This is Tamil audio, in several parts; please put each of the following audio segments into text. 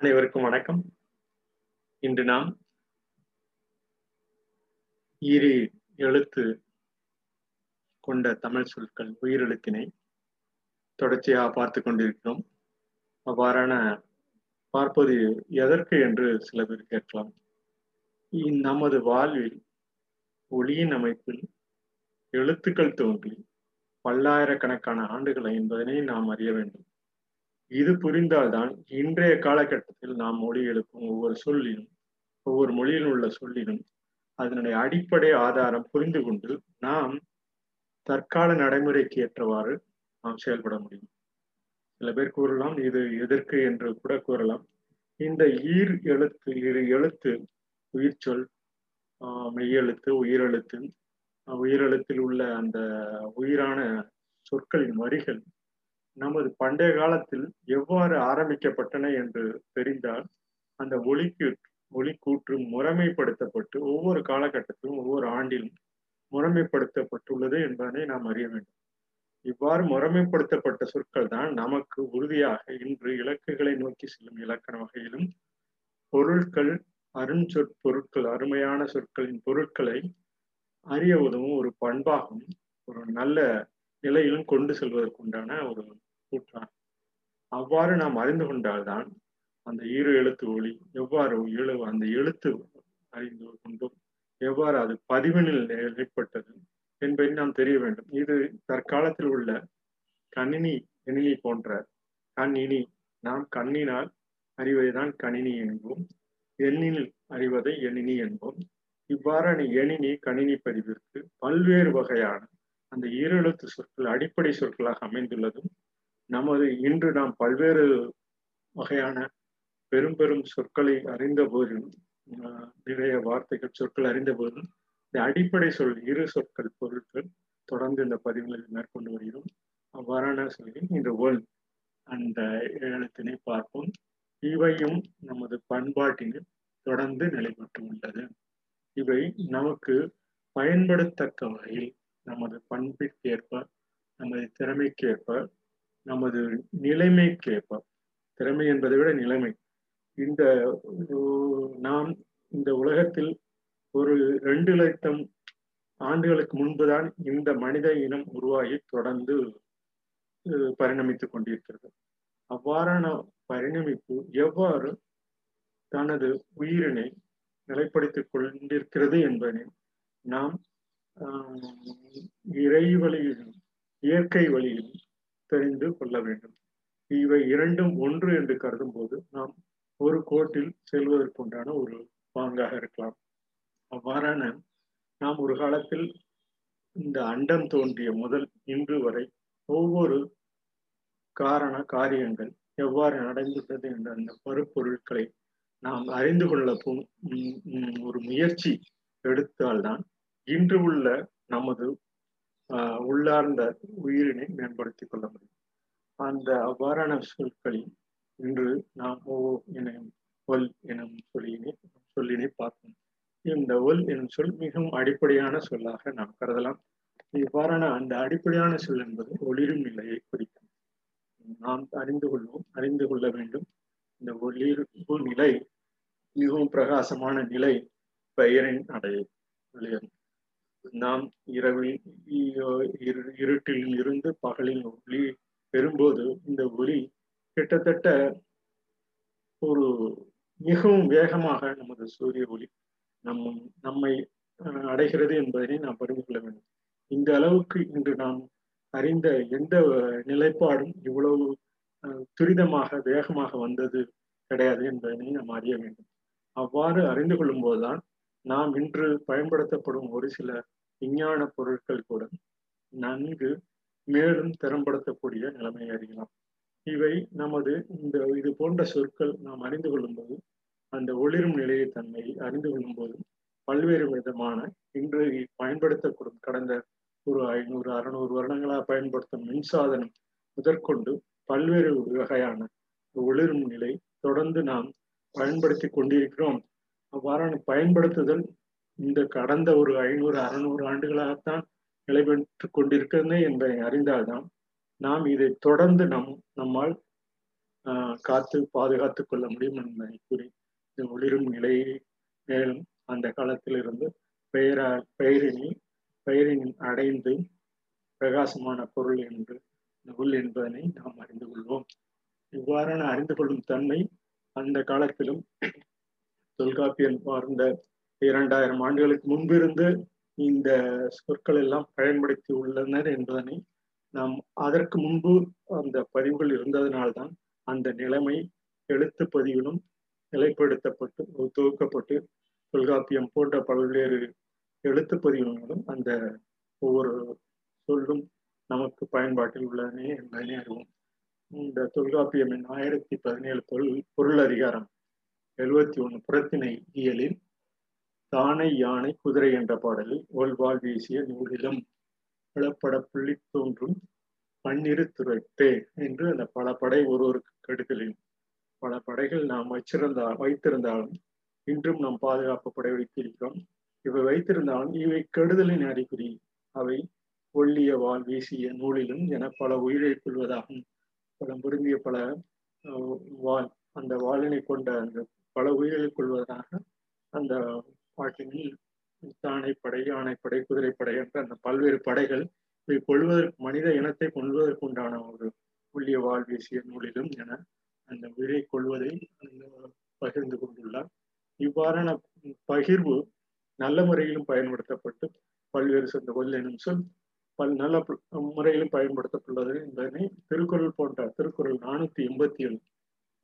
அனைவருக்கும் வணக்கம். இன்று நாம் ஈரி எழுத்து கொண்ட தமிழ் சொற்கள் உயிரெழுத்தினை தொடர்ச்சியாக பார்த்து கொண்டிருக்கிறோம். அவ்வாறான பார்ப்பது எதற்கு என்று சில பேர் கேட்கலாம். நமது வாழ்வில் ஒளியின் அமைப்பில் எழுத்துக்கள் தோன்றி பல்லாயிரக்கணக்கான ஆண்டுகளை என்பதனை நாம் அறிய வேண்டும். இது புரிந்தால்தான் இன்றைய காலகட்டத்தில் நாம் மொழி எழுப்பும் ஒவ்வொரு சொல்லிலும் ஒவ்வொரு மொழியில் உள்ள சொல்லிலும் அதனுடைய அடிப்படை ஆதாரம் புரிந்து கொண்டு நாம் தற்கால நடைமுறைக்கு ஏற்றவாறு நாம் செயல்பட முடியும். சில பேர் கூறலாம் இது எதற்கு என்று கூட கூறலாம். இந்த ஈர் எழுத்து இரு எழுத்து உயிர் சொல் மெய்யெழுத்து உயிரெழுத்து உயிரெழுத்தில் உள்ள அந்த உயிரான சொற்களின் வரிகள் நமது பண்டைய காலத்தில் எவ்வாறு ஆரம்பிக்கப்பட்டன என்று தெரிந்தால் அந்த ஒளிக்கு ஒளி கூற்று முறைமைப்படுத்தப்பட்டு ஒவ்வொரு காலகட்டத்திலும் ஒவ்வொரு ஆண்டிலும் முறைமைப்படுத்தப்பட்டுள்ளது என்பதனை நாம் அறிய வேண்டும். இவ்வாறு முறைமைப்படுத்தப்பட்ட சொற்கள் தான் நமக்கு உறுதியாக இன்று இலக்குகளை நோக்கி செல்லும் இலக்கண வகையிலும் பொருட்கள் அருஞ்சொற் பொருட்கள் அருமையான சொற்களின் பொருட்களை அறிய உதவும் ஒரு பண்பாகவும் ஒரு நல்ல நிலையிலும் கொண்டு செல்வதற்குண்டான ஒரு கூற்றாகும் அவ்வாறு நாம் அறிந்து கொண்டால்தான் அந்த ஈரு எழுத்து ஒளி எவ்வாறு எழு அந்த எழுத்து அறிந்து கொண்டும் எவ்வாறு அது பதிவினில் ஏற்பட்டது என்பதை நாம் தெரிய வேண்டும். இது தற்காலத்தில் உள்ள கணினி எணினி போன்ற கணினி. நாம் கண்ணினால் அறிவதைதான் கணினி என்போம். எண்ணினில் அறிவதை எணினி என்போம். இவ்வாறான எணினி கணினி பதிவிற்கு பல்வேறு வகையான அந்த ஈரெழுத்து சொற்கள் அடிப்படை சொற்களாக அமைந்துள்ளதும் நமது இன்று நாம் பல்வேறு வகையான பெரும் பெரும் சொற்களை அறிந்த போதிலும் நிறைய வார்த்தைகள் சொற்கள் அறிந்த போதிலும் இந்த அடிப்படை சொல் இரு சொற்கள் பொருட்கள் தொடர்ந்து இந்த பதிவுகளில் மேற்கொண்டு வருகிறோம். அவ்வாறான சொல்லி இந்த வேர்ல்ட் அந்த எழுத்தினை பார்ப்போம். இவையும் நமது பண்பாட்டினில் தொடர்ந்து நிலைபெற்று உள்ளது. இவை நமக்கு பயன்படுத்தக்க வகையில் நமது பண்பிற்கேற்ப நமது திறமைக்கேற்ப நமது நிலைமைக்கேற்ப திறமை என்பதை விட நிலைமை. இந்த நாம் இந்த உலகத்தில் ஒரு ரெண்டு லட்சம் ஆண்டுகளுக்கு முன்புதான் இந்த மனித இனம் உருவாகி தொடர்ந்து பரிணமித்துக் கொண்டிருக்கிறது. அவ்வாறான பரிணமிப்பு எவ்வாறு தனது உயிரினை நிலைப்படுத்திக் கொண்டிருக்கிறது என்பதை நாம் இறை வழியிலும் இயற்கை வழியிலும் தெரிந்து கொள்ள வேண்டும். இவை இரண்டும் ஒன்று என்று கருதும் போது நாம் ஒரு கோட்டில் செல்வதற்குண்டான ஒரு பாங்காக இருக்கலாம். அவ்வாறான நாம் ஒரு காலத்தில் இந்த அண்டம் தோன்றிய முதல் இன்று வரை ஒவ்வொரு காரண காரியங்கள் எவ்வாறு நடந்துள்ளது என்ற அந்த பருப்பொருட்களை நாம் அறிந்து கொள்ள ஒரு முயற்சி எடுத்தால்தான் இன்று உள்ள நமது உள்ளார்ந்த உயிரினை மேம்படுத்திக் கொள்ள முடியும். அந்த அவ்வாறான சொற்களில் இன்று நாம் ஓ என ஒல் எனும் சொல்லினை சொல்லினை பார்ப்போம். இந்த ஒல் எனும் சொல் மிகவும் அடிப்படையான சொல்லாக நாம் கருதலாம். இவ்வாறான அந்த அடிப்படையான சொல் என்பது ஒளிரும் நிலையை குறிக்கும். நாம் அறிந்து கொள்வோம் அறிந்து கொள்ள வேண்டும். இந்த ஒளிர்வு நிலை மிகவும் பிரகாசமான நிலை பெயரின் அடைய நாம் இரவில் இருட்டில் இருந்து பகலில் ஒளி பெறும்போது இந்த ஒளி கிட்டத்தட்ட ஒரு மிகவும் வேகமாக நமது சூரிய ஒளி நம் நம்மை அடைகிறது என்பதனை நாம் புரிந்து கொள்ள வேண்டும். இந்த அளவுக்கு இன்று நாம் அறிந்த எந்த நிலைப்பாடும் இவ்வளவு துரிதமாக வேகமாக வந்தது கிடையாது என்பதனை நாம் அறிய வேண்டும். அவ்வாறு அறிந்து கொள்ளும் போதுதான் நாம் இன்று பயன்படுத்தப்படும் ஒரு சில விஞ்ஞான பொருட்கள் கூட நன்கு மேலும் திறம்படுத்தக்கூடிய நிலைமையை அறியலாம் இவை நமது இந்த இது போன்ற சொற்கள் நாம் அறிந்து கொள்ளும் போது அந்த ஒளிரும் நிலையை தன்மையை அறிந்து கொள்ளும்போது பல்வேறு விதமான இன்று பயன்படுத்தக்கூடும் கடந்த ஒரு ஐநூறு அறுநூறு வருடங்களாக பயன்படுத்தும் மின்சாதனம் முதற்கொண்டு பல்வேறு வகையான ஒளிரும் நிலை தொடர்ந்து நாம் பயன்படுத்தி கொண்டிருக்கிறோம். அவ்வாறான பயன்படுத்துதல் இந்த கடந்த ஒரு ஐநூறு அறுநூறு ஆண்டுகளாகத்தான் நிலை பெற்று கொண்டிருக்கிறது என்பதை அறிந்தால்தான் நாம் இதை தொடர்ந்து நம் நம்மால் காத்து பாதுகாத்து கொள்ள முடியும் என்பதை கூறி இந்த ஒளிரும் நிலையை மேலும் அந்த காலத்திலிருந்து பெயரா பெயரினில் பெயரின் அடைந்து பிரகாசமான பொருள் என்று நூல் என்பதனை நாம் அறிந்து கொள்வோம். இவ்வாறான அறிந்து கொள்ளும் தன்மை அந்த காலத்திலும் தொல்காப்பியன் வாழ்ந்த இரண்டாயிரம் ஆண்டுகளுக்கு முன்பிருந்து இந்த சொற்கள் எல்லாம் பயன்படுத்தி உள்ளனர் என்பதனை நாம் அதற்கு முன்பு அந்த பதிவுகள் இருந்ததனால்தான் அந்த நிலைமை எழுத்து பதிவிலும் நிலைப்படுத்தப்பட்டு தொகுக்கப்பட்டு தொல்காப்பியம் போன்ற பல்வேறு எழுத்து பதிவுகளும் அந்த ஒவ்வொரு சொல்லும் நமக்கு பயன்பாட்டில் உள்ளதனே என்பதனை அறிவோம். இந்த தொல்காப்பியமின் ஆயிரத்தி பதினேழு பொருள் பொருள் அதிகாரம் எழுபத்தி ஒன்று புறத்திணை இயலில் தானை யானை குதிரை என்ற பாடலில் ஓல்வாள் வீசிய நூலிலும் பலப்பட புள்ளி தோன்றும் பன்னிரு துறைத்தே என்று அந்த பல படை ஒருவருக்கு கெடுதலில் பல படைகள் நாம் வச்சிருந்தால் வைத்திருந்தாலும் இன்றும் நாம் பாதுகாப்பு படை வைத்திருக்கிறோம் இவை வைத்திருந்தாலும் இவை கெடுதலின் அறிகுறி. அவை ஒல்லிய வால் வீசிய நூலிலும் என பல உயிரை கொள்வதாகும். பல பொருந்திய பல வால் அந்த வாளினை கொண்ட அந்த பல உயிரை கொள்வதாக அந்த பாட்டினில் படை யானைப்படை குதிரைப்படை என்ற அந்த பல்வேறு படைகள் இவை கொள்வதற்கு மனித இனத்தை கொள்வதற்கு உண்டான ஒரு புள்ளிய வாழ்வீசிய நூலிலும் என அந்த உயிரை கொள்வதை பகிர்ந்து கொண்டுள்ளார். இவ்வாறான பகிர்வு நல்ல முறையிலும் பயன்படுத்தப்பட்டு பல்வேறு சொந்த கொல் எனும் சொல் பல் நல்ல முறையிலும் பயன்படுத்தப்பட்டுள்ளது என்பதனை திருக்குறள் போன்ற திருக்குறள் நானூத்தி எண்பத்தி ஏழு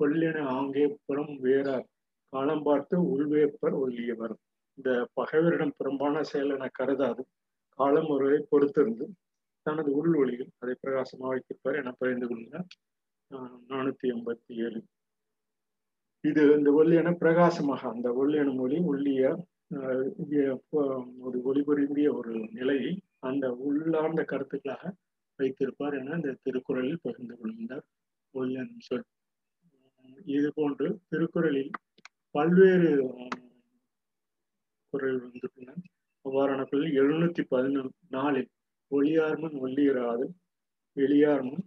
கொல்லென ஆங்கே புறம் வேறார் காலம் பார்த்து உள்வேப்பர் ஒல்லியவர். இந்த பகைவரிடம் புறம்பான செயல் என கருதாது. காலம் ஒருவரை பொறுத்திருந்து தனது உள் ஒளியில் அதை பிரகாசமாக வைத்திருப்பார் என பகிர்ந்து கொள்கிறார். நானூத்தி எண்பத்தி ஏழு. இது இந்த ஒல்லியான பிரகாசமாக அந்த ஒல்லியான மொழி உள்ளிய ஒரு ஒளிபுரிந்திய ஒரு நிலையை அந்த உள்ளார்ந்த கருத்துக்களாக வைத்திருப்பார் என இந்த திருக்குறளில் பகிர்ந்து கொள்கின்றார் ஒல்லியன் சொல். இது போன்று திருக்குறளில் பல்வேறு குரல் வந்துள்ளன. அவ்வாறான குரல் எழுநூத்தி பதினொன்று நாலில் ஒளியார்முன் ஒல்லியராது வெளியார்முன்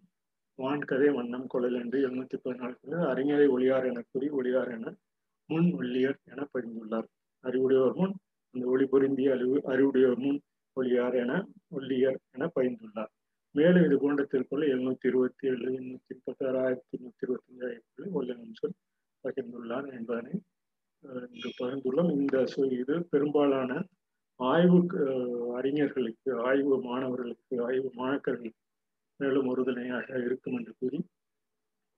வான்கதை வண்ணம் கொள்ளல் என்று எழுநூத்தி பதினாலு அறிஞரை ஒளியார் என கூறி ஒளியார் என முன் ஒல்லியர் என பதிந்துள்ளார் அறிவுடையோர் முன் அந்த ஒளி பொருந்திய அறிவு அறிவுடையோர் முன் ஒளியார் என ஒல்லியர் என பயின்றுள்ளார். மேலும் இது போன்ற திருக்குறள் எழுநூத்தி இருபத்தி ஏழு எண்ணூத்தி முப்பத்தி ஆறாயிரத்தி நூத்தி இருபத்தி அஞ்சாயிரத்தி ஒல்லியம் சொல் பகிர்ந்துள்ளார் என்பதனை இங்கு பகிர்ந்துள்ளோம் இந்த இது பெரும்பாலான ஆய்வு அறிஞர்களுக்கு ஆய்வு மாணவர்களுக்கு ஆய்வு மாணக்கர்களுக்கு மேலும் உறுதுணையாக இருக்கும் என்று கூறி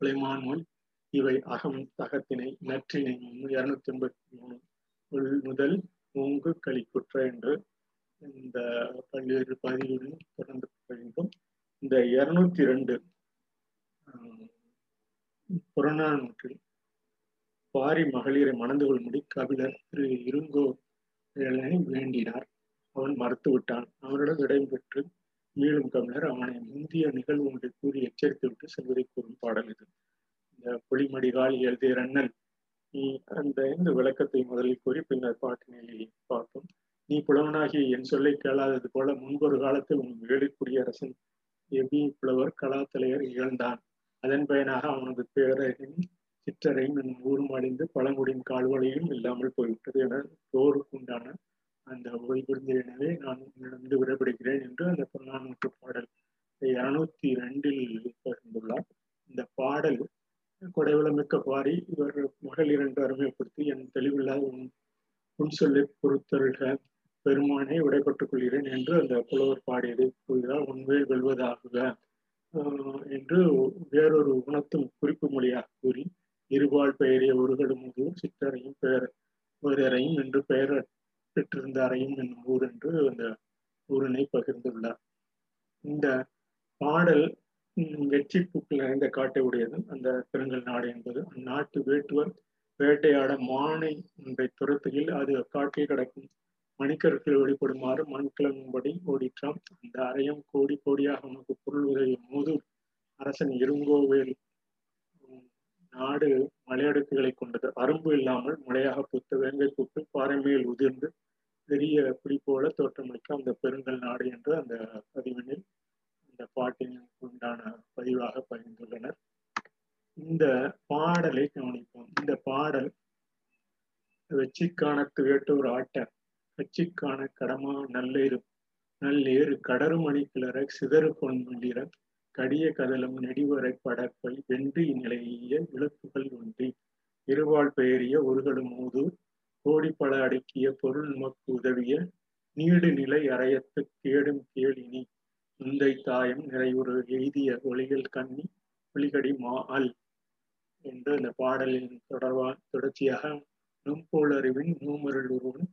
புலைமான் மொழி இவை அகம் தகத்தினை நற்றினை இருநூத்தி எண்பத்தி மூணு முதல் மூங்கு களிக்குற்ற என்று இந்த பல்வேறு பதிவுடன் தொடர்ந்து வேண்டும் இந்த இருநூத்தி ரெண்டு புறநானூற்றில் பாரி மகளிரை மணந்து கொள்ளும்படி கபிலர் திரு இருங்கோ வேண்டினார். அவன் மறுத்துவிட்டான் அவனுடன் அவனிடம் இடைபெற்று மீளும் கபிலர் அவனை முந்திய நிகழ்வு ஒன்றை கூறி எச்சரித்து விட்டு செல்வதை கூறும் பாடல் இது. இந்த புலிமடிகால் எழுதிய ரண்ணன் நீ அந்த இந்த விளக்கத்தை முதலில் கூறி பின்னர் பாட்டினை பார்ப்போம். நீ புலவனாகிய என் சொல்லை கேளாதது போல முன்பொரு காலத்தில் உன் வேலு குடியரசன் எபி புலவர் கலாத்தலையர் இழந்தான் அதன் பயனாக அவனது பேரரின் சிற்றரையும் என் ஊரும் அடைந்து பழங்குடியின் கால்வழியும் இல்லாமல் போய்விட்டது என போருக்கு உண்டான அந்த ஓய்விருந்த எனவே நான் உன்னிடமிருந்து விடைபெறுகிறேன் என்று அந்த புறநானூற்று பாடல். இருநூத்தி ரெண்டில் பகிர்ந்துள்ளார். இந்த பாடல் கொடைவளமிக்க பாரி இவர் மகள் இரண்டு அருமைப்படுத்தி என் தெளிவில்லாத உன் உன் சொல்லை பொறுத்தல்க பெருமானை விடைபெற்றுக் கொள்கிறேன் என்று அந்த புலவர் பாடியதை கூறுகிறார். உண்மையில் வெல்வதாகுக என்று வேறொரு உணர்த்தும் குறிப்பு மொழியாக கூறி இருபால் பெயரிய ஒருகடும் ஊர் சித்தரையும் பெயர் வேறரையும் என்று பெயர் பெற்றிருந்த அறையும் என்னும் ஊர் என்று அந்த ஊரினை பகிர்ந்துள்ளார். இந்த பாடல் வெற்றி பூக்கள் நிறைந்த காட்டை உடையது அந்த பெருங்கல் நாடு என்பது. அந்நாட்டு வேட்டுவர் வேட்டையாட மானை ஒன்றை துரத்துகையில் அது காட்டில் கிடக்கும். மணிக்கருக்கில் வெளிப்படுமாறு மண் கிளம்பும்படி ஓடிற்றாம். அந்த அறையம் கோடி கோடியாக உனக்கு பொருள் உதவிய மோது அரசன் இருங்கோவேல் நாடு மலையடுக்குகளை கொண்டது. அரும்பு இல்லாமல் மலையாக பூத்த வேங்கை புத்து பாறை மேல் உதிர்ந்து பெரிய புலி போல தோற்றமளிக்க அந்த பெருங்கல் நாடு என்று அந்த பதிவினில் அந்த பாட்டின் உண்டான பதிவாக பகிர்ந்துள்ளனர் இந்த பாடலை கவனிப்போம். இந்த பாடல் வெச்சிக்கான துயட்டூர் ஆட்ட கச்சிக்கான கடமா நல்லேறு நல்லேறு கடறுமணி கிளற சிதறு பொன்முள்ளிற கடிய கதலம் நெடிவரை படப்பை வென்று நிலைய விளக்குகள் ஒன்றி. இருவாள் பெயரிய ஒருகடும் மூது கோடிப்பல அடக்கிய பொருள் நமக்கு உதவிய நீடு நிலை அறையத்து கேடும் கேளினி. முந்தை தாயம் நிறைவுறு எய்திய ஒளிகள் கண்ணி புலிகடி மா அல் என்று அந்த பாடலின் தொடர்பா தொடர்ச்சியாக நும்போலறிவின் நூமருள் உருவன்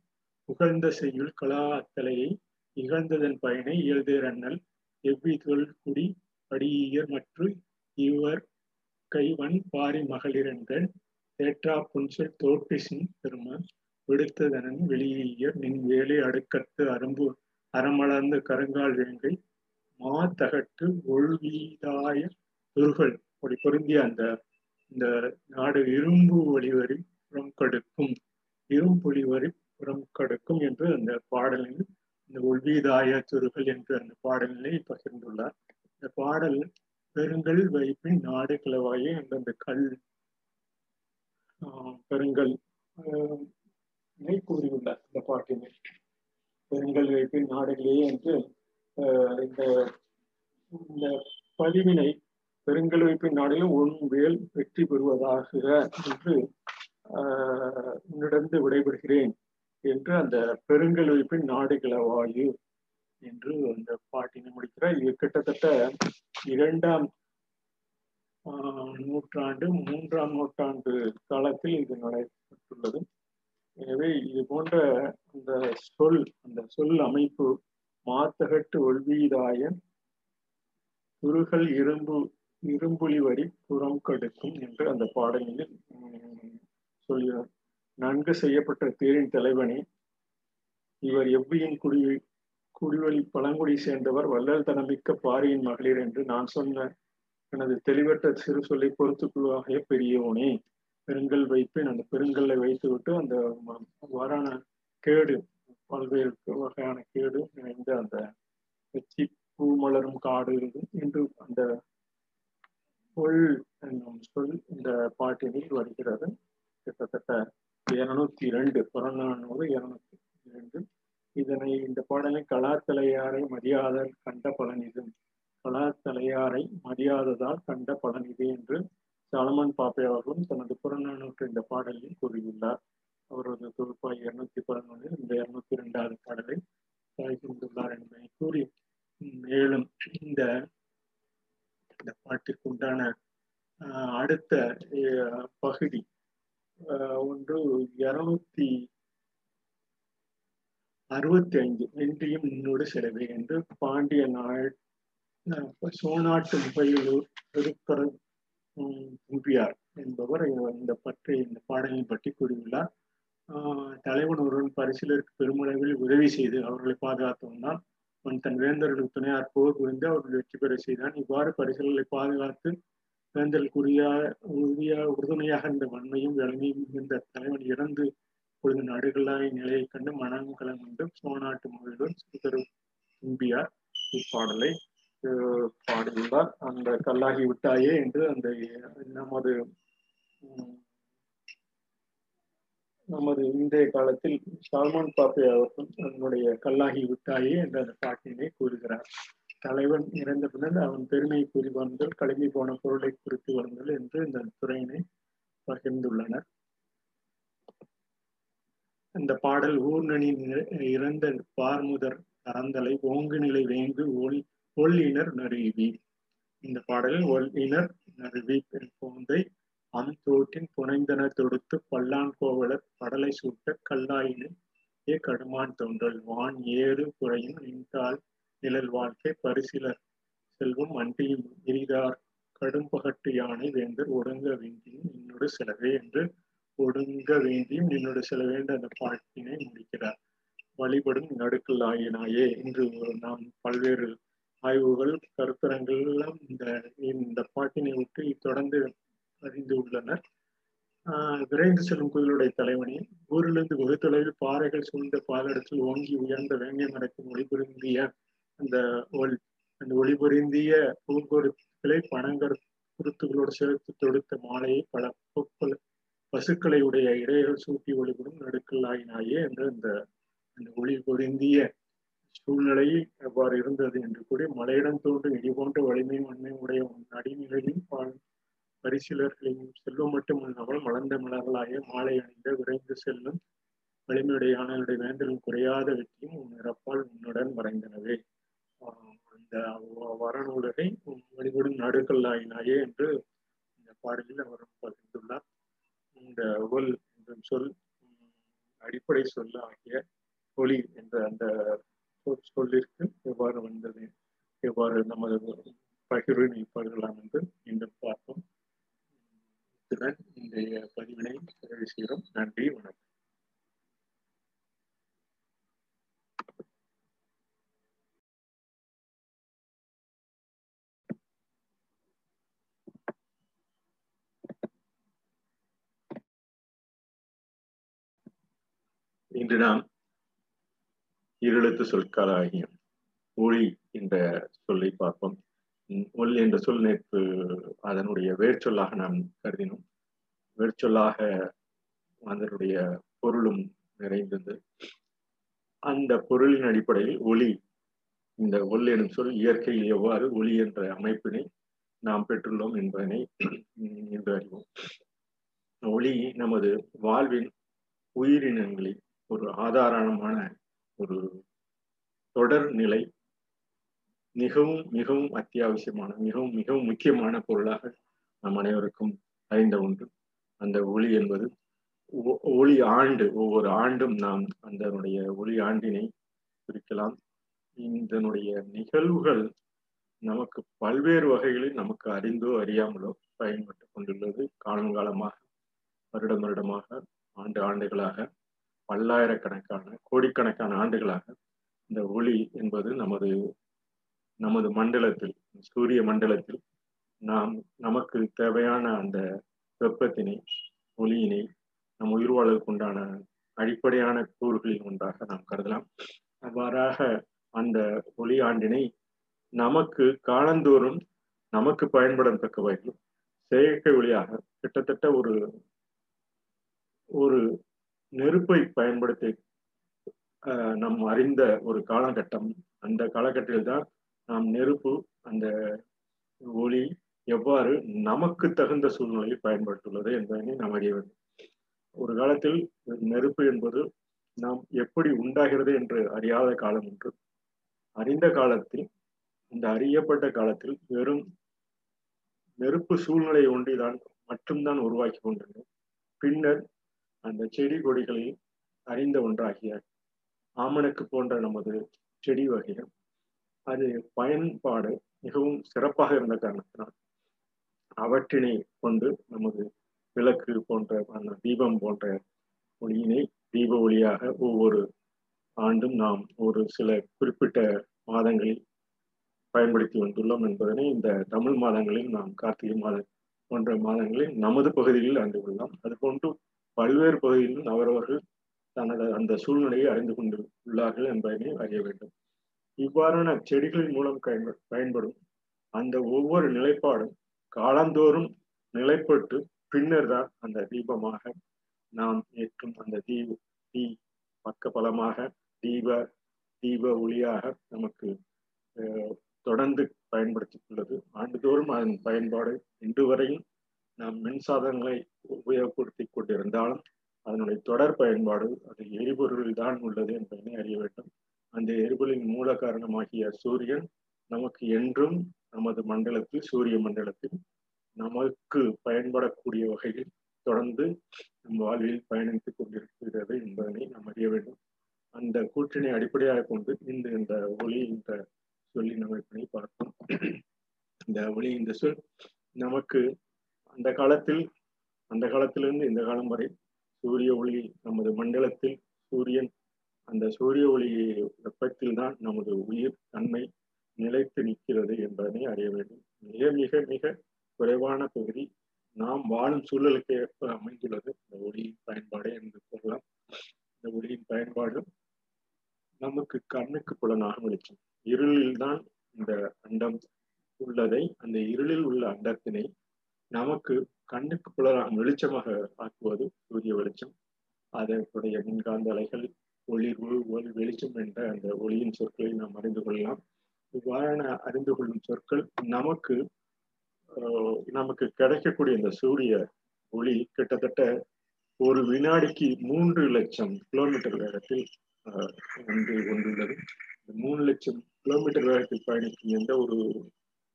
புகழ்ந்த செய்யுள் கலா அத்தலையை இகழ்ந்ததன் பயனை இயல்தேர் அண்ணல் எவ்விதொல் குடி படியர் மற்றும் இவர் கைவன் பாரி மகளிரன்கள். தேற்றா புன்சல் தோற்றிசின் பெருமான் விடுத்ததனன் வெளியியர். நின் வேலை அடுக்கத்து அரும்பு அறமலர்ந்த கருங்கால் வேங்கை. மா தகட்டு ஒழுவீதாய துருகள். அப்படி பொருந்திய அந்த இந்த நாடு இரும்பு ஒளிவரி புறம் கடுக்கும் இரும்புலிவரி புறம் கடுக்கும் என்று அந்த பாடலில் இந்த ஒழ்வீதாய துருகள் என்று அந்த பாடலினை பகிர்ந்துள்ளார். இந்த பாடல் பெருங்கல் வைப்பின் நாடு கிளவாயே என்ற அந்த கல் பெருங்கல். கூறியுள்ளார் இந்த பாட்டினை. பெருங்கல் வைப்பின் நாடுகளே என்று இந்த இந்த பதிவினை பெருங்கல் வைப்பின் நாடுகளும் ஒன் வேல் வெற்றி பெறுவதாக என்று உன்னிடந்து விடைபெறுகிறேன் என்று அந்த பெருங்கல் வைப்பின் நாடுகள வாயு என்று அந்த பாட்டினை முடிக்கிறார். இது கிட்டத்தட்ட இரண்டாம் நூற்றாண்டு மூன்றாம் நூற்றாண்டு காலத்தில் இது நடைபெற்றுள்ளது. எனவே இது போன்ற அந்த சொல் அந்த சொல் அமைப்பு மாத்தகட்டு ஒல்வீதாயன் துருகல் இரும்பு இரும்புலி வரி புறம் கடுக்கும் என்று அந்த பாடலில் சொல்கிறார். நன்கு செய்யப்பட்ட தேரின் தலைவனே இவர் எவ்வியின் குடி குடிவழி பழங்குடி சேர்ந்தவர் வள்ளல் தனமிக்க பாரியின் மகளிர் என்று நான் சொன்ன எனது தெளிவற்ற சிறு சொல்லை பொறுத்துக்குள்ளாக பெரியவனே. பெருங்கல் வைப்பேன் அந்த பெருங்கல்லை வைத்துவிட்டு அந்த வாரான கேடு பல்வேறு வகையான கேடு நிறைந்த அந்த வெச்சி பூ மலரும் காடு என்று அந்த பொல் என்னும் சொல் இந்த பாட்டினில் வருகிறது. கிட்டத்தட்ட இருநூத்தி இரண்டு புறநானூறு இருநூத்தி இரண்டு. இதனை இந்த பாடலை கலாத்தலையாரை மதியாதல் கண்ட பலனிது கலாத்தலையாரை மதியாததால் கண்ட பலனிது என்று சலமன் பாப்பே அவர்களும் தனது புறநானூற்று இந்த பாடலில் கூறியுள்ளார். அவரது தொகுப்பாய் இருநூத்தி பதினொன்றில் இந்த இருநூத்தி இரண்டாவது பாடலை சாய்ந்துள்ளார் என்பதை கூறி மேலும் இந்த இந்த பாட்டிற்கு உண்டான அடுத்த பகுதி ஒன்று இருநூத்தி அறுபத்தி ஐந்து வென்றியும் நின்னோடு செலவே என்று பாண்டிய நாள் சோனாட்டு முகையிலூர் திருப்பர தும்பியார் என்பவர் இந்த பற்றி இந்த பாடலின் பற்றி கூறியுள்ளார். தலைவன் ஒருவன் பரிசிலருக்கு பெருமளவில் உதவி செய்து அவர்களை பாதுகாத்தவனால் அவன் தன் வேந்தர்களுக்கு துணையார் போர் புரிந்து அவர்கள் வெற்றி பெற செய்தான். இவ்வாறு பரிசுகளை பாதுகாத்து வேந்தர்களுக்கு உறுதியாக உறுதியாக உறுதுணையாக இருந்த வன்மையும் வலிமையும் இந்த தலைவன் இறந்து பொழுது நடுகளாய் நிலையை கண்டு மனம் கலந்து சோனாட்டு மொழியில் சிறுதரு தும்பியார் இப்பாடலை பாடியுள்ளார். அந்த கல்லாகி விட்டாயே என்று அந்த நமது நமது இன்றைய காலத்தில் சால்மான் பாப்பே அவர்கள் தன்னுடைய கல்லாகி விட்டாயே என்ற அந்த பாட்டினை கூறுகிறார். தலைவன் இறந்த பின்னர் அவன் பெருமையை கூறி வாழ்ந்தல் கலங்கி போன பொருளை குறித்து வாழ்ந்தல் என்று இந்த துறையினை பகிர்ந்துள்ளனர். இந்த பாடல் ஊர்நனி இறந்த பார்முதர் அறந்தலை ஓங்கு நிலை வேங்கு ஒல் ஒல்லினர் நறுவி இந்த பாடலில் ஒல்லினர் நறுவி போந்தை அந்தோட்டின் புனைந்தன தொடுத்து பல்லான் கோவலர் படலை சூட்ட கல்லாயினை ஏ கடுமான் தோன்றல் வான் ஏறு குறையும் நின்றால் நிழல் வாழ்க்கை பரிசிலர் செல்வம் அன்றியும் எரிதார் கடும்பகட்டு யானை வேந்தர் ஒடுங்க வேண்டியும் இன்னொரு செலவே என்று ஒடுங்க வேண்டியும் என்னோட சில வேண்ட அந்த பாட்டினை முடிக்கிறார். வழிபடும் நடுக்கல் ஆயினாயே என்று நாம் பல்வேறு ஆய்வுகள் கருத்தரங்கள் எல்லாம் இந்த இந்த பாட்டினை விட்டு தொடர்ந்து அறிந்து உள்ளனர். விரைந்து செல்லும் குயிலுடைய தலைவனி ஊரிலிருந்து வெகு தொலைவில் பாறைகள் சூழ்ந்த பாலிடத்தில் ஓங்கி உயர்ந்த வேங்கை மரத்தின் ஒளிபுரிந்திய அந்த ஒளி அந்த ஒளிபுரிந்திய பூங்கொருத்துக்களை பனங்கர் குருத்துகளோடு சேர்த்து தொடுத்த மாலையை பல பொற்கள் பசுக்களை உடைய இடையில் சூட்டி ஒளிபடும் நடுக்கல்லாயினாயே என்ற இந்த ஒளி பொருந்திய சூழ்நிலை எவ்வாறு இருந்தது என்று கூறி மலையிடம் தோன்றும் இடி போன்ற வலிமை வன்மை உடைய நடிநிலையும் பால் பரிசீலர்களையும் செல்வம் மட்டுமல்லாமல் மலர்ந்த மலர்களாய மாலை அணிந்த விரைந்து செல்லும் வலிமையுடையானவருடைய வேந்தலும் குறையாத வெற்றியும் உன்னிறப்பால் உன்னுடன் மறைந்தனவே. அந்த வரநூலகை வழிபடும் நடுக்கல்லாயினாயே என்று இந்த பாடலில் அவர் பகிர்ந்துள்ளார். இந்த உவல் என்ற சொல் அடிப்படை சொல்ல ஆகிய ஒளி என்ற அந்த சொல்லிற்கு எவ்வாறு வந்தது எவ்வாறு நமது பகிர்வு நீப்பலாம் என்று மீண்டும் பார்ப்போம். இத்துடன் இன்றைய பதிவினை நிறைவு செய்கிறோம். நன்றி வணக்கம். இன்று நாம் இருளத்து சொற்களாகியும் ஒளி என்ற சொல்லை பார்ப்போம். ஒல் என்ற சொல் நேற்று அதனுடைய வேர்ச்சொல்லாக நாம் கருதினோம். வேர்ச்சொல்லாக அதனுடைய பொருளும் நிறைந்தது. அந்த பொருளின் அடிப்படையில் ஒளி இந்த ஒல் எனும் சொல் இயற்கையில் எவ்வாறு ஒளி என்ற அமைப்பினை நாம் பெற்றுள்ளோம் என்பதனை இன்று அறிவோம். ஒளி நமது வாழ்வின் உயிரினங்களில் ஒரு ஆதாரமான ஒரு தொடர் நிலை மிகவும் மிகவும் அத்தியாவசியமான மிகவும் மிகவும் முக்கியமான பொருளாக நம் அனைவருக்கும் அறிந்த ஒன்று. அந்த ஒளி என்பது ஒளி ஆண்டு ஒவ்வொரு ஆண்டும் நாம் அதனுடைய ஒளி ஆண்டினை குறிக்கலாம். இதனுடைய நிகழ்வுகள் நமக்கு பல்வேறு வகைகளில் நமக்கு அறிந்தோ அறியாமலோ பயன்பட்டு கொண்டுள்ளது. காலங்காலமாக வருடம் வருடமாக ஆண்டு ஆண்டுகளாக பல்லாயிரக்கணக்கான கோடிக்கணக்கான ஆண்டுகளாக இந்த ஒளி என்பது நமது நமது மண்டலத்தில் சூரிய மண்டலத்தில் நாம் நமக்கு தேவையான அந்த வெப்பத்தினை ஒளியினை நம் உயிர் வாழ்வதற்கு உண்டான அடிப்படையான கூறுகளில் ஒன்றாக நாம் கருதலாம். அவ்வாறாக அந்த ஒளி ஆண்டினை நமக்கு காலந்தோறும் நமக்கு பயன்படத்தக்க வகையில் செயற்கை ஒளியாக கிட்டத்தட்ட ஒரு ஒரு நெருப்பை பயன்படுத்தி நாம் அறிந்த ஒரு காலகட்டம். அந்த காலகட்டத்தில் தான் நாம் நெருப்பு அந்த ஒளி எவ்வாறு நமக்கு தகுந்த சூழ்நிலையில் பயன்படுத்துள்ளது என்பதனை நாம் அறிய வேண்டும். ஒரு காலத்தில் நெருப்பு என்பது நாம் எப்படி உண்டாகிறது என்று அறியாத காலம் ஒன்று. அறிந்த காலத்தில் இந்த அறியப்பட்ட காலத்தில் வெறும் நெருப்பு சூழ்நிலை ஒன்றிதான் மட்டும்தான் உருவாக்கி கொண்டிருந்தோம் பின்னர் அந்த செடி கொடிகளில் அறிந்த ஒன்றாகிய ஆமணக்கு போன்ற நமது செடி வகைகள் அது பயன்பாடு மிகவும் சிறப்பாக இருந்த காரணத்தினால் அவற்றினை கொண்டு நமது விளக்கு போன்ற அந்த தீபம் போன்ற ஒளியினை தீப ஒளியாக ஒவ்வொரு ஆண்டும் நாம் ஒரு சில குறிப்பிட்ட மாதங்களில் பயன்படுத்தி வந்துள்ளோம் என்பதனை இந்த தமிழ் மாதங்களில் நாம் கார்த்திகை மாதம் போன்ற மாதங்களில் நமது பகுதியில் அறிந்து கொள்ளலாம் அதுபோன்று பல்வேறு பகுதிகளிலும் அவரவர்கள் தனது அந்த சூழ்நிலையை அறிந்து கொண்டு உள்ளார்கள் என்பதனை அறிய வேண்டும். இவ்வாறான செடிகளின் மூலம் பயன்படும் அந்த ஒவ்வொரு நிலைப்பாடும் காலந்தோறும் நிலைப்பட்டு பின்னர் தான் அந்த தீபமாக நாம் ஏற்றும் அந்த தீப தீ பக்க பலமாக தீப தீப ஒளியாக நமக்கு தொடர்ந்து பயன்படுத்தியுள்ளது ஆண்டுதோறும் அதன் பயன்பாடு இன்று வரையும் நாம் மின்சாதனங்களை உபயோகப்படுத்தி கொண்டிருந்தாலும் அதனுடைய தொடர் பயன்பாடு அது எரிபொருளில் தான் உள்ளது என்பதனை அறிய வேண்டும். அந்த எரிபொருளின் மூல காரணமாகிய சூரியன் நமக்கு என்றும் நமது மண்டலத்தில் சூரிய மண்டலத்தில் நமக்கு பயன்படக்கூடிய வகையில் தொடர்ந்து நம் வாழ்வில் பயணித்துக் கொண்டிருக்கிறது என்பதனை நாம் அறிய வேண்டும். அந்த கூற்றினை அடிப்படையாக கொண்டு இந்த இந்த ஒளி இந்த சொல்லின் அமைப்பினை பார்ப்போம். இந்த ஒளி இந்த சொல் நமக்கு அந்த காலத்தில் அந்த காலத்திலிருந்து இந்த காலம் வரை சூரிய ஒளி நமது மண்டலத்தில் சூரியன் அந்த சூரிய ஒளி வெப்பத்தில் தான் நமது உயிர் தன்மை நிலைத்து நிற்கிறது என்பதனை அறிய வேண்டும். மிக மிக மிக குறைவான பகுதி நாம் வாழும் சூழலுக்கு ஏற்ப அமைந்துள்ளது. இந்த ஒளியின் பயன்பாடு என்று சொல்லலாம். இந்த ஒளியின் பயன்பாடு நமக்கு கண்ணுக்கு புலனாக வெளிச்சம். இருளில் தான் இந்த அண்டம் உள்ளதை அந்த இருளில் உள்ள அண்டத்தினை நமக்கு கண்ணுக்கு புலராகும் வெளிச்சமாக ஆக்குவது சூரிய வெளிச்சம். அதனுடைய மின்காந்த அலைகள் ஒளிர்வு ஒளி வெளிச்சம் என்ற அந்த ஒளியின் சொற்களை நாம் அறிந்து கொள்ளலாம். இவ்வாறான அறிந்து கொள்ளும் சொற்கள் நமக்கு நமக்கு கிடைக்கக்கூடிய இந்த சூரிய ஒளி கிட்டத்தட்ட ஒரு வினாடிக்கு மூன்று லட்சம் கிலோமீட்டர் வேகத்தில் வந்து கொண்டுள்ளது. மூணு லட்சம் கிலோமீட்டர் வேகத்தில் பயணிக்கும் எந்த ஒரு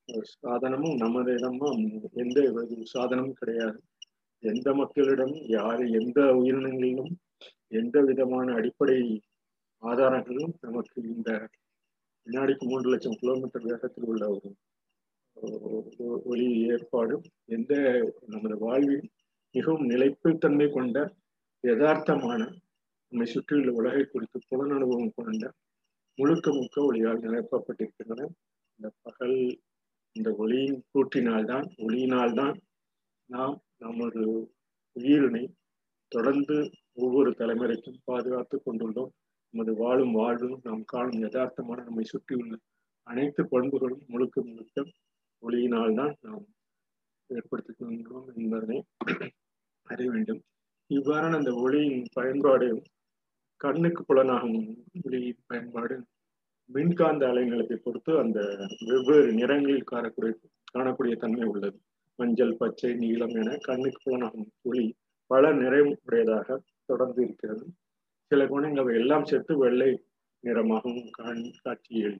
சாதனமும் நமதிடமும் எந்த சாதனமும் கிடையாது. எந்த மக்களிடம் யார் எந்த உயிரினங்களிலும் எந்த விதமான அடிப்படை ஆதாரங்களும் நமக்கு இந்த வினாடிக்கு மூன்று லட்சம் கிலோமீட்டர் வேகத்தில் உள்ள ஒரு ஒளி ஏற்பாடு எந்த நமது வாழ்வில் மிகவும் நிலைப்புத்தன்மை கொண்ட யதார்த்தமான நம்மை சுற்றியுள்ள உலகை குறித்து புலனனுபவம் கொண்ட முழுக்க முழுக்க ஒளியால் நிரப்பப்பட்டிருக்கின்றன. இந்த பகல் இந்த ஒளியின் கூட்டினால்தான் ஒளியினால்தான் நாம் நமது உயிரினை தொடர்ந்து ஒவ்வொரு தலைமுறைக்கும் பாதுகாத்து கொண்டுள்ளோம். நமது வாழும் வாழ்வும் நாம் காணும் யதார்த்தமான நம்மை சுற்றியுள்ள அனைத்து பண்புகளும் முழுக்க முழுக்க ஒளியினால்தான் நாம் ஏற்படுத்திக் கொள்கிறோம் என்பதனை அறிய வேண்டும். இவ்வாறான அந்த ஒளியின் பயன்பாடு கண்ணுக்கு புலனாகும் ஒளியின் பயன்பாடு மின்காந்த அலைநிலத்தை பொறுத்து அந்த வெவ்வேறு நிறங்களில் காணக்கூடிய காணக்கூடிய தன்மை உள்ளது. மஞ்சள் பச்சை நீலம் என கண்ணுக்கு புலனாகும் ஒளி பல நிறைவுடையதாக தொடர்ந்து இருக்கிறது. சில குணங்கள் அவை எல்லாம் சேர்த்து வெள்ளை நிறமாகவும் காட்சியில்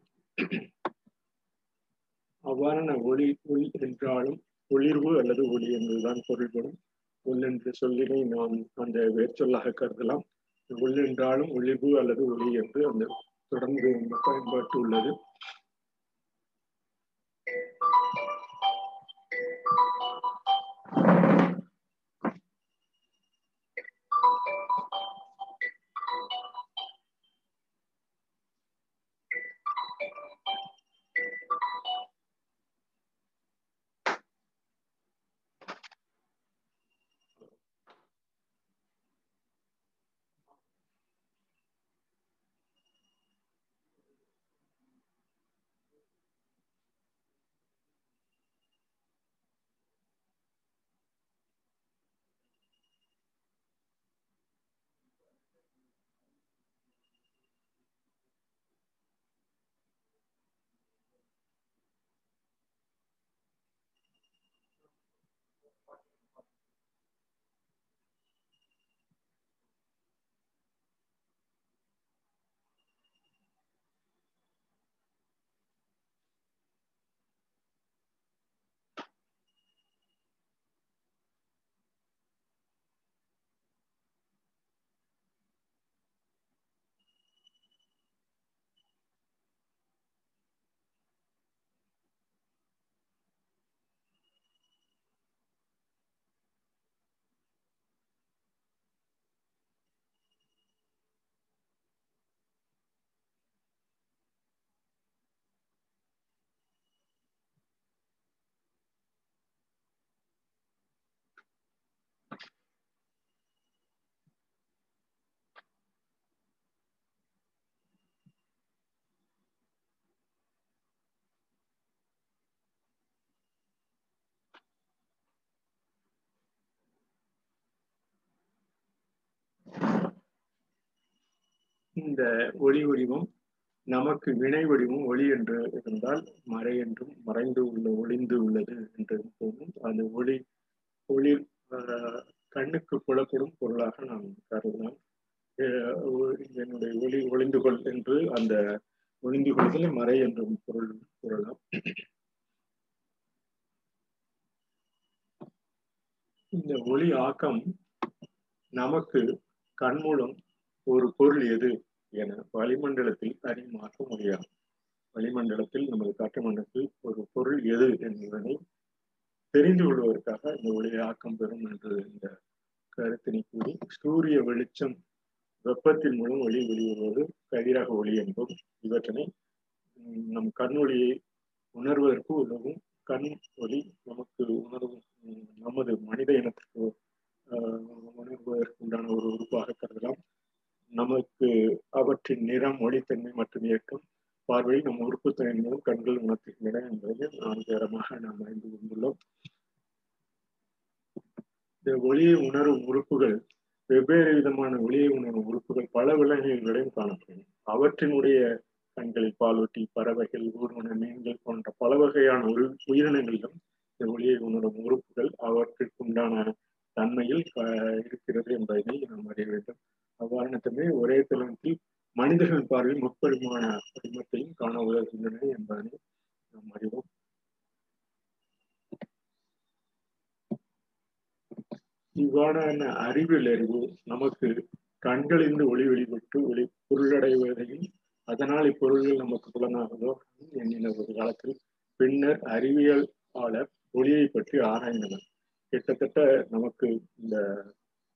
அவ்வாறான ஒளி ஒளி என்றாலும் ஒளிர்வு அல்லது ஒளி என்பதுதான் பொருள்படும். ஒள் என்று சொல்லினை நாம் அந்த வேர்ச்சொல்லாக கருதலாம். ஒள் என்றாலும் ஒளிர்வு அல்லது ஒளி என்று அந்த தொடர்ந்து பயன்பாட்டு உள்ளது. இந்த ஒளி வடிவம் நமக்கு வினை வடிவம் ஒளி என்று இருந்தால் மறை என்றும் மறைந்து உள்ள ஒளிந்து உள்ளது என்று தோன்றும் அது ஒளி ஒளி கண்ணுக்கு புலப்படும் பொருளாக நாம் கருதலாம் என்னுடைய ஒளி ஒளிந்து கொள் என்று அந்த ஒளிந்து கொள்வதில் மறை என்றும் பொருள் கூறலாம். இந்த ஒளி ஆக்கம் நமக்கு கண் மூலம் ஒரு பொருள் எது? என வளிமண்டலத்தில் அறிமாற்ற முடியாது வளிமண்டலத்தில் நமது காற்று மண்டலத்தில் ஒரு பொருள் எது என்பதனை தெரிந்து கொள்வதற்காக இந்த ஒளி ஆக்கம் பெறும் என்று இந்த கருத்தினை கூறி சூரிய வெளிச்சம் வெப்பத்தின் மூலம் ஒளி வெளிவருவது கதிராக ஒளி என்போம். இவற்றினை நம் கண் ஒளியை உணர்வதற்கு உதவும். கண் ஒளி நமக்கு உணர்வும் நமது மனித இனத்திற்கு உணர்வதற்கு உண்டான ஒரு உறுப்பாக கருதலாம். நமக்கு அவற்றின் நிறம் ஒளித்தன்மை மற்றும் இயக்கம் பார்வை நம் உறுப்புத்தன்மை மூலம் கண்கள் உணர்த்துகின்றன என்பதை நான்கு நாம் அறிந்து கொண்டுள்ளோம். இந்த ஒளியை உணரும் உறுப்புகள் வெவ்வேறு விதமான ஒளியை உணரும் உறுப்புகள் பல விலங்குகளிடம் காணப்படும் அவற்றினுடைய கண்களில் பாலூட்டி பறவைகள் ஊர்வன மீன்கள் போன்ற பல வகையான உரு உயிரினங்களிலும் இந்த ஒளியை உணரும் உறுப்புகள் அவற்றுக்குண்டான தன்மையில் இருக்கிறது என்பதை நாம் அறிய வேண்டும். அவ்வாறானத்துமே ஒரே தளத்தில் மனிதர்கள் பார்வையில் முப்பெருமான படிமத்தையும் காண உதவுகின்றன என்பதனை நாம் அறிவோம். இவ்வாறான அறிவியல் அறிவு நமக்கு கண்களிலிருந்து ஒளி வெளிப்பட்டு ஒளி பொருளடைவதையும் அதனால் இப்பொருள்கள் நமக்கு புலனாகுதோ எண்ணின ஒரு காலத்தில் பின்னர் அறிவியலாளர் ஒளியை பற்றி ஆராய்ந்தனர். கிட்டத்தட்ட நமக்கு இந்த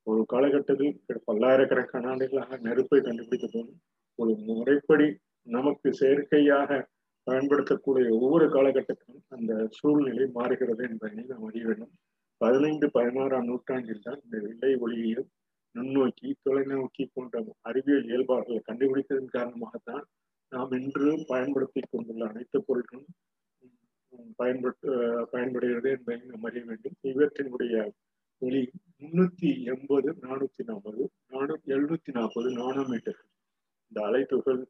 ஒரு காலகட்டத்தில் பல்லாயிரக்கணக்கான ஆண்டுகளாக நெருப்பை கண்டுபிடித்த போது ஒரு முறைப்படி நமக்கு செயற்கையாக பயன்படுத்தக்கூடிய ஒவ்வொரு காலகட்டத்திலும் அந்த சூழ்நிலை மாறுகிறது என்பதை நாம் அறிய வேண்டும். பதினைந்து பதினாறாம் நூற்றாண்டில் தான் இந்த வெள்ளை ஒளியையும் நுண்ணோக்கி தொலைநோக்கி போன்ற அறிவியல் இயல்பாடுகளை கண்டுபிடித்ததன் காரணமாகத்தான் நாம் இன்று பயன்படுத்தி கொண்டுள்ள அனைத்து பொருட்களும் பயன்பட்டு பயன்படுகிறது என்பதை நாம் அறிய வேண்டும். இவற்றினுடைய ஒளி முன்னூத்தி எண்பது நானூத்தி நாற்பது நானூ எழுநூத்தி நாற்பது நானோமீட்டர்கள் இந்த அலைத்துகள்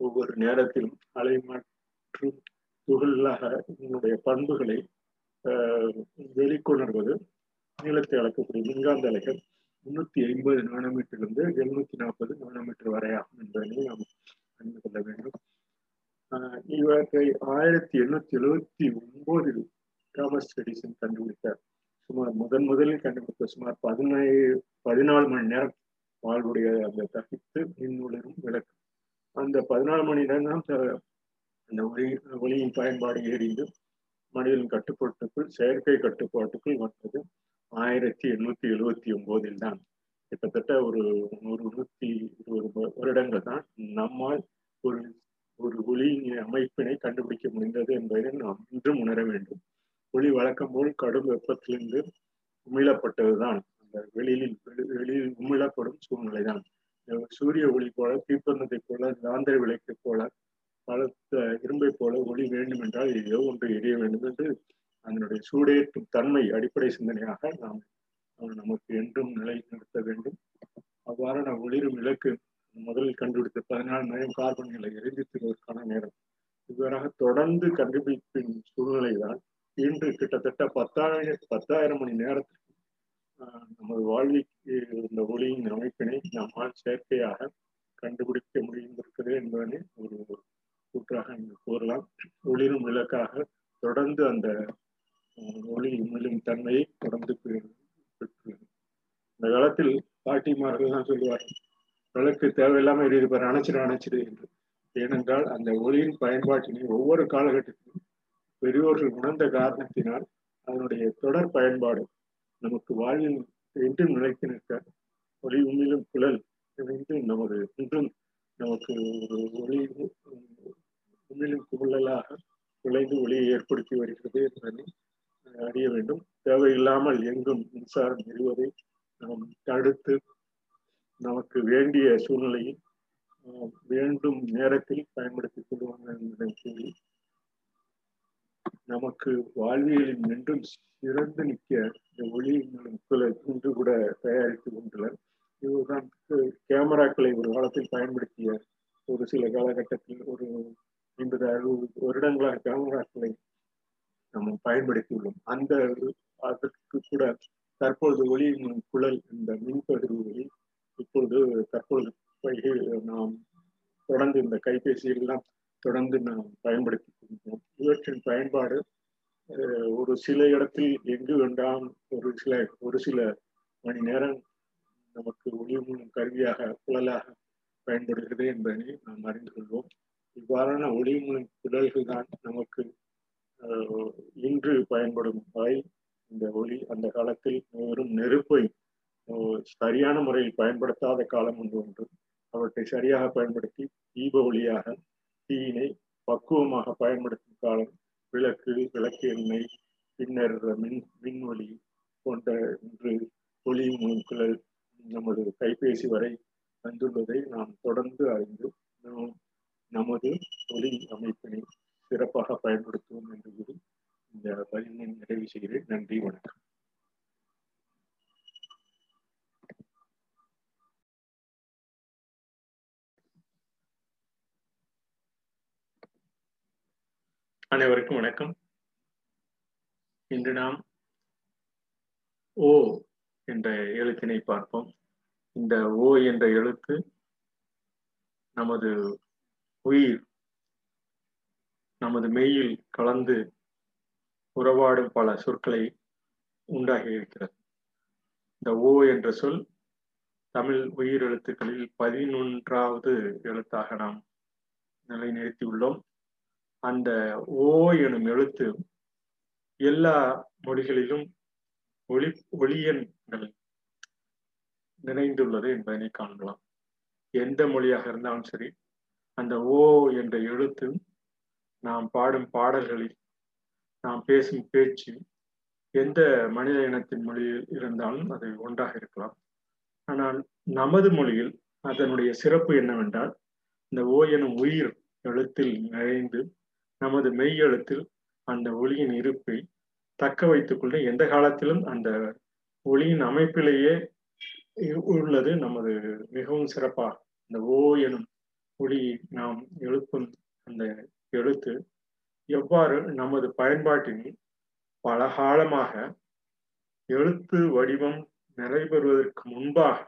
ஒவ்வொரு நேரத்திலும் அலை மற்றும் துகளாக உங்களுடைய பண்புகளை வெளிக்கொணர்வது நீளத்தை அளக்கக்கூடிய மின்காந்த அலைகள் முன்னூத்தி ஐம்பது நானோமீட்டரிலிருந்து எழுநூத்தி நாற்பது நானோமீட்டர் வரை ஆகும் என்பதனை நாம் அறிந்து கொள்ள வேண்டும். இவற்றை ஆயிரத்தி எண்ணூத்தி எழுபத்தி ஒன்பதில் தாமஸ் எடிசன் கண்டுபிடித்தார். சுமார் முதன் முதலில் கண்டுபிடித்த சுமார் பதினேழு பதினாலு மணி நேரம் வாழ்வுடைய அந்த தப்பித்து மின்னுளரும் விளக்கு. அந்த பதினாலு மணி நேரம் தான் அந்த ஒளி ஒளியின் பயன்பாடு எரிந்து மனிதன் கட்டுப்பாட்டுக்குள் செயற்கை கட்டுப்பாட்டுக்குள் வந்தது. ஆயிரத்தி எண்ணூத்தி எழுபத்தி ஒன்பதில் தான். கிட்டத்தட்ட ஒரு நூறு நூத்தி இருபது வருடங்கள் தான் நம்மால் ஒரு ஒரு ஒளியின் அமைப்பினை கண்டுபிடிக்க முடிந்தது என்பதை நாம் இன்றும் உணர வேண்டும். ஒளி வழக்கம் போல் கடும் வெப்பத்திலிருந்து உமிழப்பட்டதுதான். அந்த வெளியில் வெளியில் உமிழப்படும் சூழ்நிலை தான் சூரிய ஒளி போல தீப்பந்தத்தை போல காந்தர விளக்கை போல பலத்த இரும்பை போல ஒளி வேண்டும் என்றால் ஏதோ ஒன்று எரிய வேண்டும் என்று அதனுடைய சூடேற்றும் தன்மை அடிப்படை சிந்தனையாக நாம் நமக்கு என்றும் நிலை நடத்த வேண்டும். அவ்வாறான ஒளிரும் விளக்கு முதலில் கண்டுபிடித்த பதினாலு நேரம் கார்பன்களை எரிந்திருவதற்கான நேரம். இவ்வாறாக தொடர்ந்து கண்டுபிடிப்பின் சூழ்நிலை தான் இன்று கிட்டத்தட்ட பத்தாயிரம் பத்தாயிரம் மணி நேரத்திற்கு நமது வாழ்விக்கு இந்த ஒளியின் அமைப்பினை நம்மால் செயற்கையாக கண்டுபிடிக்க முடிந்திருக்கிறது என்பதனை ஒரு கூற்றாக இங்கு கூறலாம். ஒளிரும் விளக்காக தொடர்ந்து அந்த ஒளி உமிழும் தன்மையை தொடர்ந்து பெற்றுள்ளது இந்த காலத்தில் பாட்டிமார்கள் தான் சொல்லுவார்கள் விளக்கு தேவையில்லாம எரியுது பாரு அணைச்சிடு அணைச்சிடு என்று. ஏனென்றால் அந்த ஒளியின் பயன்பாட்டினை ஒவ்வொரு காலகட்டத்திலும் பெரியோர்கள் உணர்ந்த காரணத்தினால் அதனுடைய தொடர் பயன்பாடு நமக்கு வாழ்வில் என்றும் நிலைத்து நிற்க ஒளி உண்மையிலும் குழல் என்று நமது இன்றும் நமக்கு ஒரு ஒளி உண்மையிலும் குழலாக குலைந்து ஒளியை ஏற்படுத்தி வருகிறது என்பதை அறிய வேண்டும். தேவையில்லாமல் எங்கும் மின்சாரம் எரிவதை நாம் தடுத்து நமக்கு வேண்டிய சூழ்நிலையில் வேண்டும் நேரத்தில் பயன்படுத்திக் கொள்வாங்க என்பதை கூறி நமக்கு வாழ்வியலில் நின்றும் சிறந்து நிற்க இந்த ஒளி குழல் இன்று கூட தயாரித்து கொண்டுள்ளனர். இதுதான் கேமராக்களை ஒரு காலத்தில் பயன்படுத்திய ஒரு சில காலகட்டத்தில் ஒரு ஐம்பது அறுபது வருடங்களாக கேமராக்களை நம்ம பயன்படுத்தியுள்ளோம். அந்த அதற்கு கூட தற்பொழுது ஒளி குழல் இந்த மின்பகிர்வு இப்பொழுது தற்பொழுது நாம் தொடர்ந்து இந்த கைபேசியெல்லாம் தொடர்ந்து நாம் பயன்படுத்தி கொள்கிறோம் இவற்றின் பயன்பாடு ஒரு சில இடத்தில் எங்கு வேண்டாம் ஒரு சில ஒரு சில மணி நேரம் நமக்கு ஒளி மூலம் கருவியாக குழலாக பயன்படுகிறது என்பதனை நாம் அறிந்து கொள்வோம். இவ்வாறான ஒளி மூலம் குழல்கள் தான் நமக்கு இன்று பயன்படும் வகை இந்த ஒளி அந்த காலத்தில் வெறும் நெருப்பை சரியான முறையில் பயன்படுத்தாத காலம் ஒன்று ஒன்று. அவற்றை சரியாக பயன்படுத்தி தீப ஒளியாக தீயினை பக்குவமாக பயன்படுத்தும் காலம் விளக்கு விளக்கு எண்ணெய் பின்னர் மின் மின்வொலி போன்ற இன்று ஒளி குழல் நமது கைபேசி வரை வந்துள்ளதை நாம் தொடர்ந்து அறிந்து நாம் நமது ஒளி அமைப்பினை சிறப்பாக பயன்படுத்துவோம் என்று கூறி இந்த பதிவினை நிறைவு செய்கிறேன். நன்றி வணக்கம். அனைவருக்கும் வணக்கம். இன்று நாம் ஓ என்ற எழுத்தினை பார்ப்போம். இந்த ஓ என்ற எழுத்து நமது உயிர் நமது மெய்யில் கலந்து உறவாடும் பல சொற்களை உண்டாகி இருக்கிறது. இந்த ஓ என்ற சொல் தமிழ் உயிர் எழுத்துக்களில் பதினொன்றாவது எழுத்தாக நாம் நிலைநிறுத்தியுள்ளோம். அந்த ஓ எனும் எழுத்து எல்லா மொழிகளிலும் ஒளி ஒளியன்கள் நினைந்துள்ளது என்பதனை காணலாம். எந்த மொழியாக இருந்தாலும் சரி அந்த ஓ என்ற எழுத்து நாம் பாடும் பாடல்களில் நாம் பேசும் பேச்சு எந்த மனித இனத்தின் மொழியில் இருந்தாலும் அது ஒன்றாக இருக்கலாம். ஆனால் நமது மொழியில் அதனுடைய சிறப்பு என்னவென்றால் இந்த ஓ எனும் உயிர் எழுத்தில் நிறைந்து நமது மெய் எழுத்தில் அந்த ஒளியின் இருப்பை தக்க வைத்துக் கொண்டு எந்த காலத்திலும் அந்த ஒளியின் அமைப்பிலேயே உள்ளது நமது மிகவும் சிறப்பாக அந்த ஓ எனும் ஒளி நாம் எழுப்பும் அந்த எழுத்து எவ்வாறு நமது பயன்பாட்டில் பல காலமாக எழுத்து வடிவம் நிறைவேறுவதற்கு முன்பாக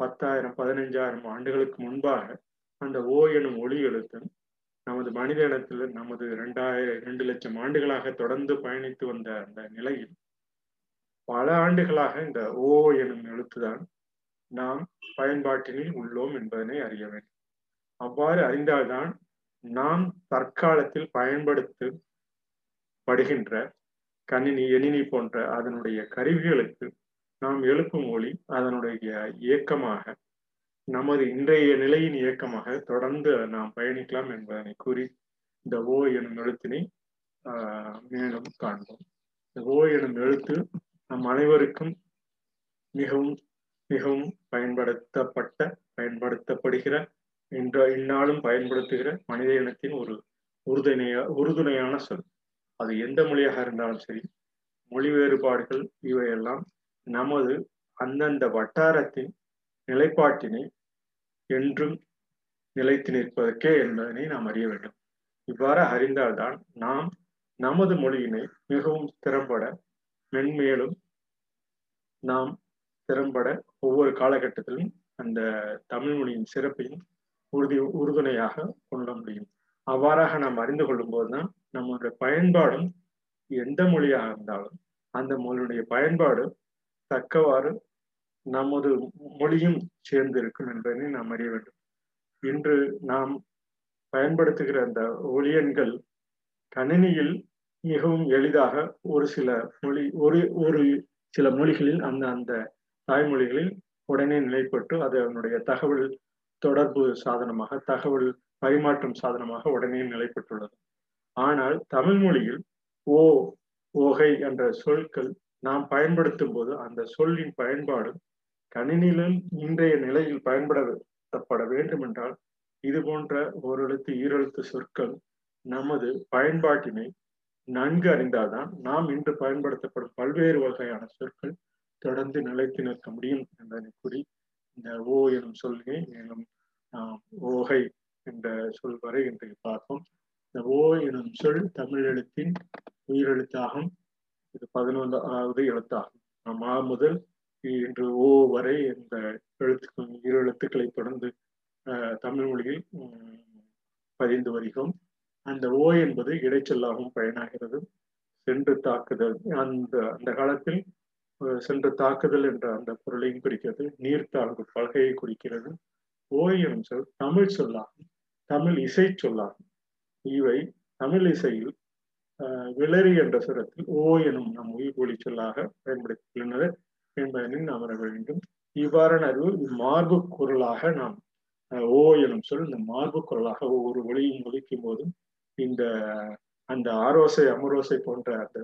பத்தாயிரம் பதினைஞ்சாயிரம் ஆண்டுகளுக்கு முன்பாக அந்த ஓ எனும் ஒளி எழுத்து நமது மனித இனத்தில் நமது இரண்டாயிரம் இரண்டு லட்சம் ஆண்டுகளாக தொடர்ந்து பயணித்து வந்த அந்த நிலையில் பல ஆண்டுகளாக இந்த ஓ எனும் எழுத்துதான் நாம் பயன்பாட்டினில் உள்ளோம் என்பதனை அறிய வேண்டும். அவ்வாறு அறிந்தால்தான் நாம் தற்காலத்தில் பயன்படுத்த படுகின்ற கணினி எணினி போன்ற அதனுடைய கருவிகளுக்கு நாம் எழுப்பும் மொழி அதனுடைய இயக்கமாக நமது இன்றைய நிலையின் இயக்கமாக தொடர்ந்து நாம் பயணிக்கலாம் என்பதனை கூறி இந்த ஓ எனும் எழுத்தினை ஆஹ் மேலும் காண்போம். இந்த ஓ எனும் எழுத்து நம் அனைவருக்கும் மிகவும் மிகவும் பயன்படுத்தப்பட்ட பயன்படுத்தப்படுகிற இன்ற இந்நாளும் பயன்படுத்துகிற மனித இனத்தின் ஒரு உறுதுணைய உறுதுணையான சொல். அது எந்த மொழியாக இருந்தாலும் சரி மொழி வேறுபாடுகள் இவையெல்லாம் நமது அந்தந்த வட்டாரத்தின் நிலைப்பாட்டினை என்றும் நிலைத்து நிற்பதற்கே என்பதனை நாம் அறிய வேண்டும். இவ்வாறு அறிந்தால்தான் நாம் நமது மொழியினை மிகவும் திறம்பட மென்மேலும் நாம் திறம்பட ஒவ்வொரு காலகட்டத்திலும் அந்த தமிழ் மொழியின் சிறப்பையும் உறுதி உறுதுணையாக கொள்ள முடியும். அவ்வாறாக நாம் அறிந்து கொள்ளும் போதுதான் நம்மளுடைய பயன்பாடும் எந்த மொழியாக இருந்தாலும் அந்த மொழியுடைய பயன்பாடு தக்கவாறு நமது மொழியும் சேர்ந்திருக்கும் என்பதனை நாம் அறிய வேண்டும். இன்று நாம் பயன்படுத்துகிற அந்த ஒளியன்கள் கணினியில் மிகவும் எளிதாக ஒரு சில மொழி ஒரு ஒரு சில மொழிகளில் அந்த அந்த தாய்மொழிகளில் உடனே நிலைப்பட்டு அது அதனுடைய தகவல் தொடர்பு சாதனமாக தகவல் பரிமாற்றம் சாதனமாக உடனே நிலைப்பட்டுள்ளது. ஆனால் தமிழ் மொழியில் ஓ ஓகை என்ற சொற்கள் நாம் பயன்படுத்தும் போது அந்த சொல்லின் பயன்பாடு கணினியிலும் இன்றைய நிலையில் பயன்படுத்தப்பட வேண்டும் என்றால் இது போன்ற ஓரெழுத்து ஈரெழுத்து சொற்கள் நமது பயன்பாட்டினை நன்கு அறிந்தால்தான் நாம் இன்று பயன்படுத்தப்படும் பல்வேறு வகையான சொற்கள் தொடர்ந்து நிலைத்து நிற்க முடியும் என்பதனை கூறி இந்த ஓ எனும் சொல்லியை மேலும் ஓகை என்ற சொல் வரை இன்றைக்கு பார்ப்போம். இந்த ஓ எனும் சொல் தமிழ் எழுத்தின் உயிரெழுத்தாகும். இது பதினொன்றாவது எழுத்தாகும். மா முதல் இன்று ஓ வரை இந்த எழுத்துக்கள் இரு எழுத்துக்களை தொடர்ந்து தமிழ் மொழியில் பதிந்து வருகிறோம். அந்த ஓ என்பது இடைச்சொல்லாகவும் பயனாகிறது. சென்று தாக்குதல் அந்த அந்த காலத்தில் சென்று தாக்குதல் என்ற அந்த பொருளையும் குறிக்கிறது. நீர்த்தாழ்வு பலகையை குறிக்கிறது. ஓ எனும் சொல் தமிழ் சொல்லாகும் தமிழ் இசை சொல்லாகும். இவை தமிழ் இசையில் விளரி என்ற சுரத்தில் ஓ எனும் நம் உயிர் ஒளி சொல்லாக பயன்படுத்தியுள்ளனர் என்பதனை அமர வேண்டும். இவ்வாறான அறிவு மார்பு குரலாக நாம் ஓ எனும் சொல் இந்த மார்பு குரலாக ஒவ்வொரு ஒளியும் ஒழிக்கும் போதும் இந்த அந்த ஆரோசை அமரோசை போன்ற அந்த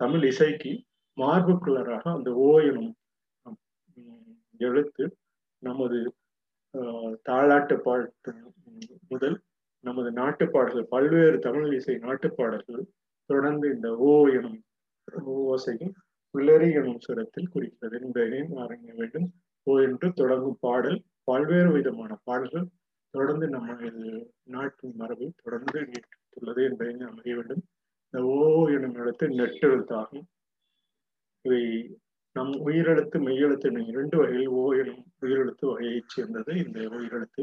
தமிழ் இசைக்கு மார்பு குரலாக அந்த ஓ எனும் எழுத்து நமது தாளாட்டு பாட்டு முதல் நமது நாட்டுப்பாடல்கள் பல்வேறு தமிழ் இசை நாட்டுப்பாடல்கள் தொடர்ந்து இந்த ஓ எனும் ஓசையும் விளரி எனும் சுரத்தில் குறிக்கிறது என்பதையும் அறிய வேண்டும் ஓ என்று தொடங்கும் பாடல் பல்வேறு விதமான பாடல்கள் தொடர்ந்து நம்ம நாட்டின் மரபை தொடர்ந்து நீட்டுள்ளது என்பதை நாம் அறிய எழுத்து நெட்டெழுத்தாகும் இவை நம் உயிரெழுத்து மெய்யெழுத்து எனும் இரண்டு வகையில் ஓ எனும் உயிரெழுத்து வகையைச் சேர்ந்தது. இந்த உயிரெழுத்து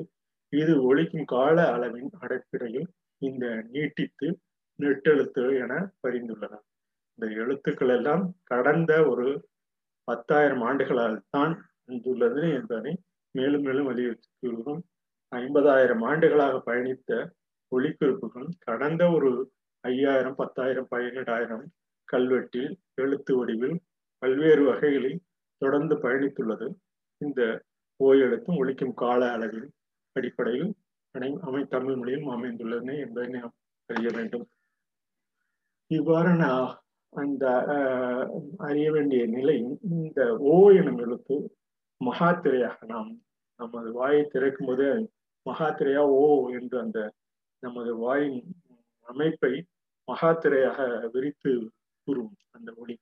இது ஒழிக்கும் கால அளவின் அடிப்படையில் இந்த நீட்டித்து நெட்டெழுத்து என பரிந்துள்ளன இந்த எழுத்துக்கள் எல்லாம் கடந்த ஒரு பத்தாயிரம் ஆண்டுகளால் தான் வந்துள்ளது என்பதை மேலும் மேலும் வலியுறுத்துகிறோம் ஐம்பதாயிரம் ஆண்டுகளாக பயணித்த ஒளிக்குறிப்புகள் கடந்த ஒரு ஐயாயிரம் பத்தாயிரம் பதினெட்டாயிரம் கல்வெட்டில் எழுத்து வடிவில் பல்வேறு வகைகளில் தொடர்ந்து பயணித்துள்ளது. இந்த ஓய் எழுத்தும் ஒழிக்கும் கால அளவில் அடிப்படையில் அனை அமை தமிழ் மொழியில் அமைந்துள்ளன என்பதை நாம் அறிய வேண்டும். இவ்வாறான அந்த அறிய வேண்டிய நிலை இந்த ஓ எனும் எழுத்து மகாத்திரையாக நாம் நமது வாயை திறக்கும் போது மகாத்திரையா ஓ என்று அந்த நமது வாயின் அமைப்பை மகாத்திரையாக விரித்து கூறும் அந்த மொழி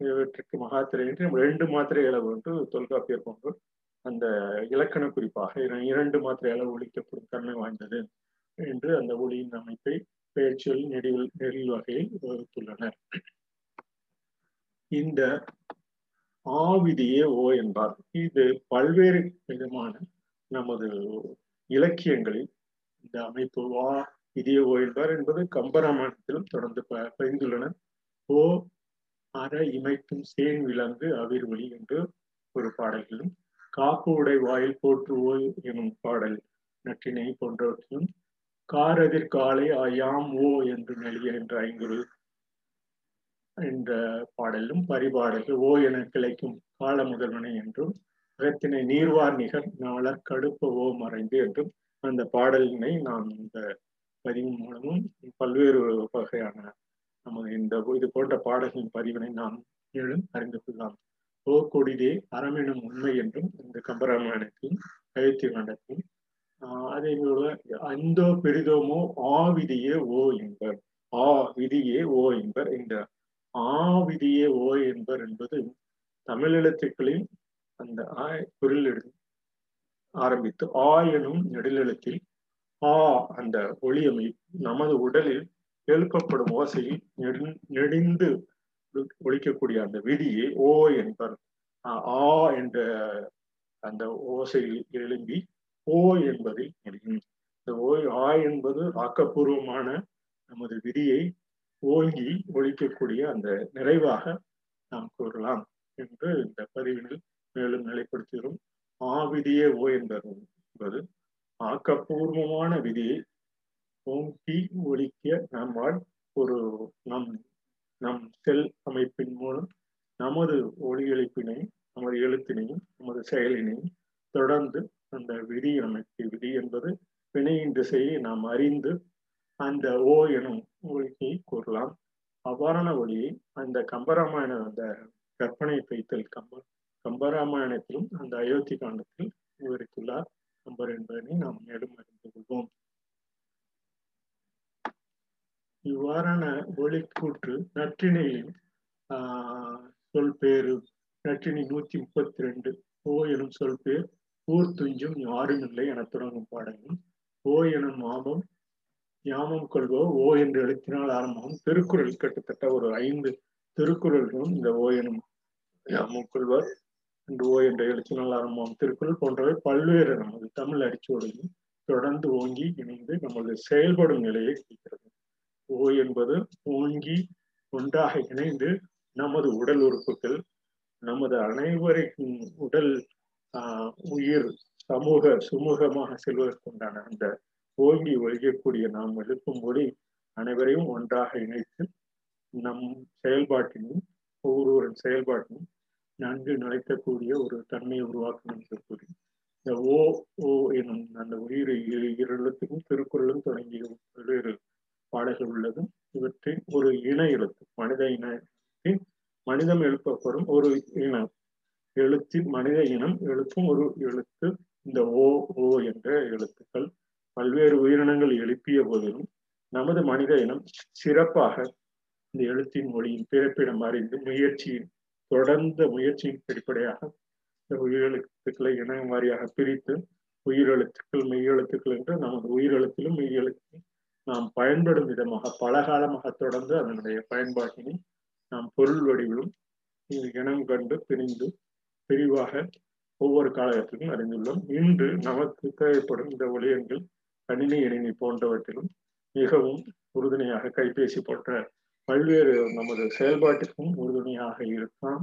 இவற்றுக்கு மகாத்திரை என்று ரெண்டு மாத்திரை அளவு என்று தொல்காப்பியர் போன்று அந்த இலக்கண குறிப்பாக இரண்டு மாத்திரை அளவு ஒழிக்கப்படும் தன்மை வாய்ந்தது என்று அந்த ஒளியின் அமைப்பை பெயர்ச்சியில் நெடில் நெடில் வகையில் வகுத்துள்ளனர். இந்த ஆவிதியே ஓ என்பார். இது பல்வேறு விதமான நமது இலக்கியங்களில் இந்த அமைப்பு வா விதிய ஓ என்பார் என்பது கம்பராமாயணத்திலும் தொடர்ந்து பயந்துள்ளனர் ஓ அற இமைக்கும் சேன் விலங்கு அவிர்வொலி என்று ஒரு பாடல்களும் காப்பு உடை வாயில் போற்றுவோய் எனும் பாடல் நற்றினை போன்றவற்றிலும் காரதிர் காலை யாம் ஓ என்று நெளிய என்ற ஐங்குறு இந்த பாடலும் பரிபாடல்கள் ஓ என கிளைக்கும் கால முதல்வனை என்றும் அகத்தினை நீர்வார் நிகர் நாளர் கடுப்ப ஓ மறைந்து என்றும் அந்த பாடலினை நாம் இந்த பதிவு மூலமும் பல்வேறு வகையான நமது இந்த இது போன்ற பாடல்களின் பதிவினை நாம் மேலும் அறிந்து கொள்ளலாம். ஓ கொடிதே அறமெனும் உண்மை என்றும் இந்த கம்பராமாயணத்தில் அயோத்தி கண்டத்தில் அதே போல அந்தோ பெரிதோமோ ஆ விதியே ஓ என்பர் ஆ விதியே ஓ என்பர் இந்த ஆ விதியே ஓ என்பர் என்பது தமிழ் எழுத்துக்களில் அந்த ஆ குரல் ஆரம்பித்து ஆ எனும் நெடிலெழுத்தில் ஆ அந்த ஒளியமை நமது உடலில் எழுப்பப்படும் ஓசையில் நெடு நெடிந்து ஒழிக்கக்கூடிய அந்த விதியை ஓ என்பர். ஆ என்ற அந்த ஓசையில் எழும்பி ஓ என்பதில் முடியும் இந்த ஓய் ஆ என்பது ஆக்கப்பூர்வமான நமது விதியை ஓங்கி ஒழிக்கக்கூடிய அந்த நிறைவாக நாம் கூறலாம் என்று இந்த பதிவினில் மேலும் நிலைப்படுத்துகிறோம் ஆ விதியே ஓ என்பது ஆக்கப்பூர்வமான விதியை ஓங்கி ஒழிக்க நம்மால் ஒரு நம் நம் செல் அமைப்பின் மூலம் நமது ஒளி எழுப்பினை நமது எழுத்தினையும் நமது செயலினையும் தொடர்ந்து அந்த விதி அமைப்பு விதி என்பது வினையின் திசையை நாம் அறிந்து அந்த ஓ எனும் ஒளியை கூறலாம். அவ்வாறான ஒளியை அந்த கம்பராமாயண அந்த கற்பனை பைத்தல் கம்ப கம்பராமாயணத்திலும் அந்த அயோத்தி காண்டத்தில் விவரித்துள்ளார் கம்பர் என்பதனை நாம் மேலும் அறிந்து கொள்வோம். இவ்வாறான ஒளிக்கூற்று நற்றினையின் ஆஹ் சொல் பேரு நற்றினை நூத்தி முப்பத்தி ரெண்டு ஓ எனும் சொல் பேர் ஊர் துஞ்சும் யாரும் இல்லை என தொடங்கும் பாடலும் ஓ எனும் மாபம் யாமம் கொள்வோ ஓ என்று எழுத்தினால் ஆரம்பம். திருக்குறள் கிட்டத்தட்ட ஒரு ஐந்து திருக்குறள்களும் இந்த ஓ எனும் யாமம் கொள்வர். என்று ஓ என்ற எழுத்தினால் ஆரம்பம். திருக்குறள் போன்றவை பல்வேறு நமது தமிழ் அடிச்சோடையும் தொடர்ந்து ஓங்கி இணைந்து நமது செயல்படும் நிலையை குறிக்கிறது. ஓ என்பது ஓங்கி ஒன்றாக இணைந்து நமது உடல் உறுப்புகள் நமது அனைவரின் உடல் ஆஹ் உயிர் சமூக சுமூகமாக செல்வதற்குண்டான அந்த ஓங்கி ஒழிக்கக்கூடிய நாம் எழுப்பும் மொழி அனைவரையும் ஒன்றாக இணைத்து நம் செயல்பாட்டினும் ஒவ்வொருவரின் செயல்பாட்டினும் நன்கு நிலைக்கக்கூடிய ஒரு தன்மையை உருவாக்கணும் என்று கூறி இந்த ஓ ஓ எனும் அந்த உயிர் எழுத்துக்கும் திருக்குறளும் தொடங்கிய பல்வேறு பாடல்கள் உள்ளது இவற்றை ஒரு இன எழுத்து மனித இனத்தின் மனிதம் எழுப்பப்படும் ஒரு இனம் எழுத்தின் மனித இனம் எழுப்பும் ஒரு எழுத்து இந்த ஓ ஓ என்ற எழுத்துக்கள். பல்வேறு உயிரினங்கள் எழுப்பிய போதிலும் நமது மனித இனம் சிறப்பாக இந்த எழுத்தின் மொழியின் பிறப்பிடம் அறிந்து முயற்சியின் தொடர்ந்த முயற்சியின் அடிப்படையாக இந்த உயிரெழுத்துக்களை இனம் வாரியாக பிரித்து உயிரெழுத்துக்கள் மெய்யெழுத்துக்கள் என்று நமது உயிரெழுத்திலும் மெய்யெழுத்திலும் நாம் பயன்படும் விதமாக பல காலமாக தொடர்ந்து அதனுடைய பயன்பாட்டினை நாம் பொருள் வடிவிலும் இனம் கண்டு பிரிந்து பிரிவாக ஒவ்வொரு காலகட்டத்திலும் அறிந்துள்ளோம். இன்று நமக்கு தேவைப்படும் இந்த ஒளியன்கள் கணினி இணைனி போன்றவற்றிலும் மிகவும் உறுதுணையாக கைபேசி போன்ற பல்வேறு நமது செயல்பாட்டுக்கும் உறுதுணையாக இருக்கலாம்.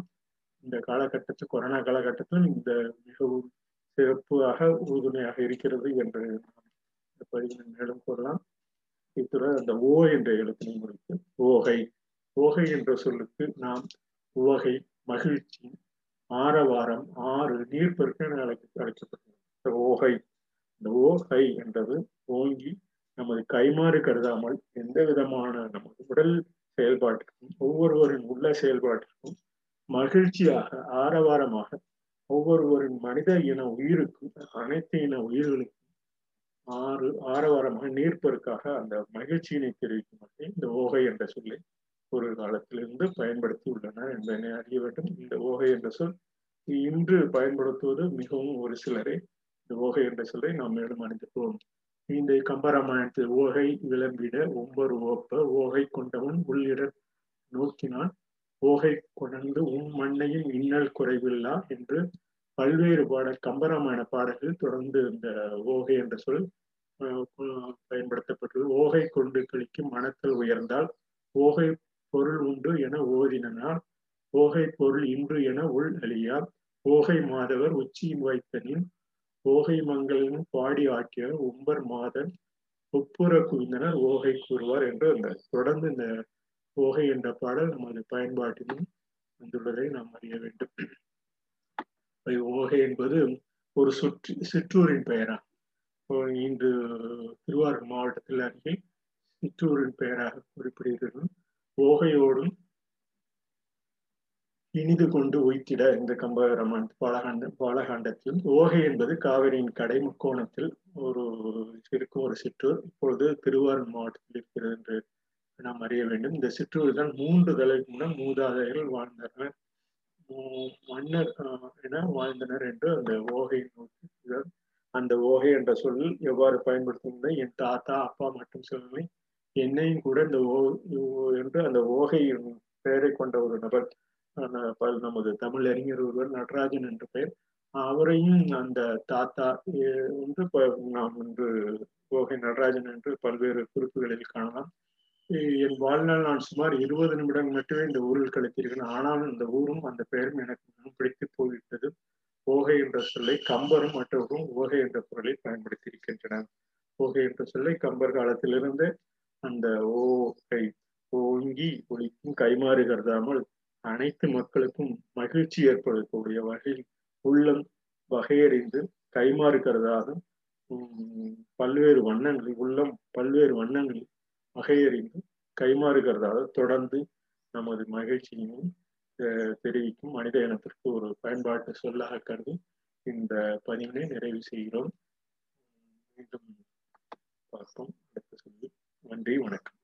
இந்த காலகட்டத்தில் கொரோனா காலகட்டத்தில் இந்த மிகவும் சிறப்பாக உறுதுணையாக இருக்கிறது என்று இந்த பதிவில் மேலும் கூறலாம். இத்துடன் அந்த ஓ என்ற எழுத்தினை முடித்து ஓகை. ஓகை என்ற சொல்லுக்கு நாம் உவகை மகிழ்ச்சி ஆரவாரம் ஆறு நீர்ப்பெருக்கு அழைக்க அழைக்கப்பட்டது. ஓகை. இந்த ஓகை என்றது ஓங்கி நமது கைமாறு கருதாமல் எந்த விதமான நமது உடல் செயல்பாட்டிற்கும் ஒவ்வொருவரின் உள்ள செயல்பாட்டிற்கும் மகிழ்ச்சியாக ஆரவாரமாக ஒவ்வொருவரின் மனித இன உயிருக்கும் அனைத்து இன உயிர்களுக்கும் ஆறு ஆரவாரமாக நீர்ப்பெருக்காக அந்த மகிழ்ச்சியினை தெரிவிக்கும் வகையில் இந்த ஓகை என்ற சொல்லை ஒரு காலத்திலிருந்து பயன்படுத்தி உள்ளனர் என்பதனை அறிய வேண்டும். இந்த ஓகை என்ற சொல் இன்று பயன்படுத்துவது மிகவும் ஒரு சிலரே இந்த ஓகை என்ற சொல்லை நாம் மேலும் அறிந்துள்ளோம் இந்த கம்பராமாயணத்தில் ஓகை விளம்பிட ஒவ்வொரு ஓப்ப ஓகை கொண்டவன் உள்ளிட நோக்கினான். ஓகை கொணர்ந்து உன் மண்ணையும் இன்னல் குறைவில்லா என்று பல்வேறு பாட கம்பராமாயண பாடல்கள் தொடர்ந்து இந்த ஓகை என்ற சொல் பயன்படுத்தப்பட்டது. ஓகை கொண்டு கழிக்கும் மனத்தில் உயர்ந்தால் ஓகை பொருள் உண்டு என ஓதினால் ஓகை பொருள் இன்று என உள் அழியார். ஓகை மாதவர் உச்சி வைத்தனின் ஓகை மங்களின் பாடி ஆக்கிய உம்பர் மாதன் ஒப்புற குவிந்தனர் ஓகை கூறுவார் என்று அந்த தொடர்ந்து இந்த ஓகை என்ற பாடல் நமது பயன்பாட்டிலும் வந்துள்ளதை நாம் அறிய வேண்டும். ஓகை என்பது ஒரு சுற்று சிற்றூரின் பெயரா. இன்று திருவாரூர் மாவட்டத்தில் அருகே சிற்றூரின் பெயராக குறிப்பிடுகிறது. ஓகையோடும் இனிது கொண்டு உய்த்திட இந்த கம்பகரமன் பாலகாண்ட பாலகாண்டத்தில் ஓகை என்பது காவிரியின் கடை முக்கோணத்தில் ஒரு இருக்கும் ஒரு சிற்றூர். இப்பொழுது திருவாரூர் மாவட்டத்தில் இருக்கிறது என்று நாம் அறிய வேண்டும். இந்த சிற்றூர் தான் மூன்று தலைக்கு முன்னர் மூதாதையர்கள் வாழ்ந்தனர். மன்னர் என வாழ்ந்தனர் என்று அந்த ஓகை நோக்கி அந்த ஓகை என்ற சொல் எவ்வாறு பயன்படுத்தும் என் தாத்தா அப்பா மட்டும் சொல்லலை என்னையும் கூட இந்த ஓ என்று அந்த ஓகை பெயரை கொண்ட ஒரு நபர் நமது தமிழ் அறிஞர் ஒருவர் நடராஜன் என்ற பெயர். அவரையும் அந்த தாத்தா வந்து நாம் இன்று ஓகை நடராஜன் என்று பல்வேறு குறிப்புகளில் காணலாம். என் வாழ்நாள் நான் சுமார் இருபது நிமிடம் மட்டுமே இந்த ஊரில் கழித்திருக்கிறேன். ஆனாலும் இந்த ஊரும் அந்த பெயரும் எனக்கு மிகவும் பிடித்து போய்விட்டது. ஓகை என்ற சொல்லை கம்பரும் மற்றவரும் ஓகை என்ற பொருளை பயன்படுத்தியிருக்கின்றனர். ஓகை என்ற சொல்லை கம்பர் காலத்திலிருந்து அந்த ஓகை ஓங்கி ஒழிக்கும் கைமாறு கருதாமல் அனைத்து மக்களுக்கும் மகிழ்ச்சி ஏற்படக்கூடிய வகையில் உள்ளம் வகையறிந்து கைமாறு பல்வேறு வண்ணங்களில் உள்ளம் பல்வேறு வண்ணங்களில் வகையறிந்து கைமாறு கருதாத தொடர்ந்து நமது மகிழ்ச்சியையும் தெரிவிக்கும் மனித இனத்திற்கு ஒரு பயன்பாட்டு சொல்லாக கருதி இந்த பதிவினை நிறைவு செய்கிறோம். மீண்டும் பார்ப்போம். அடுத்த சொல்லி நன்றி வணக்கம்.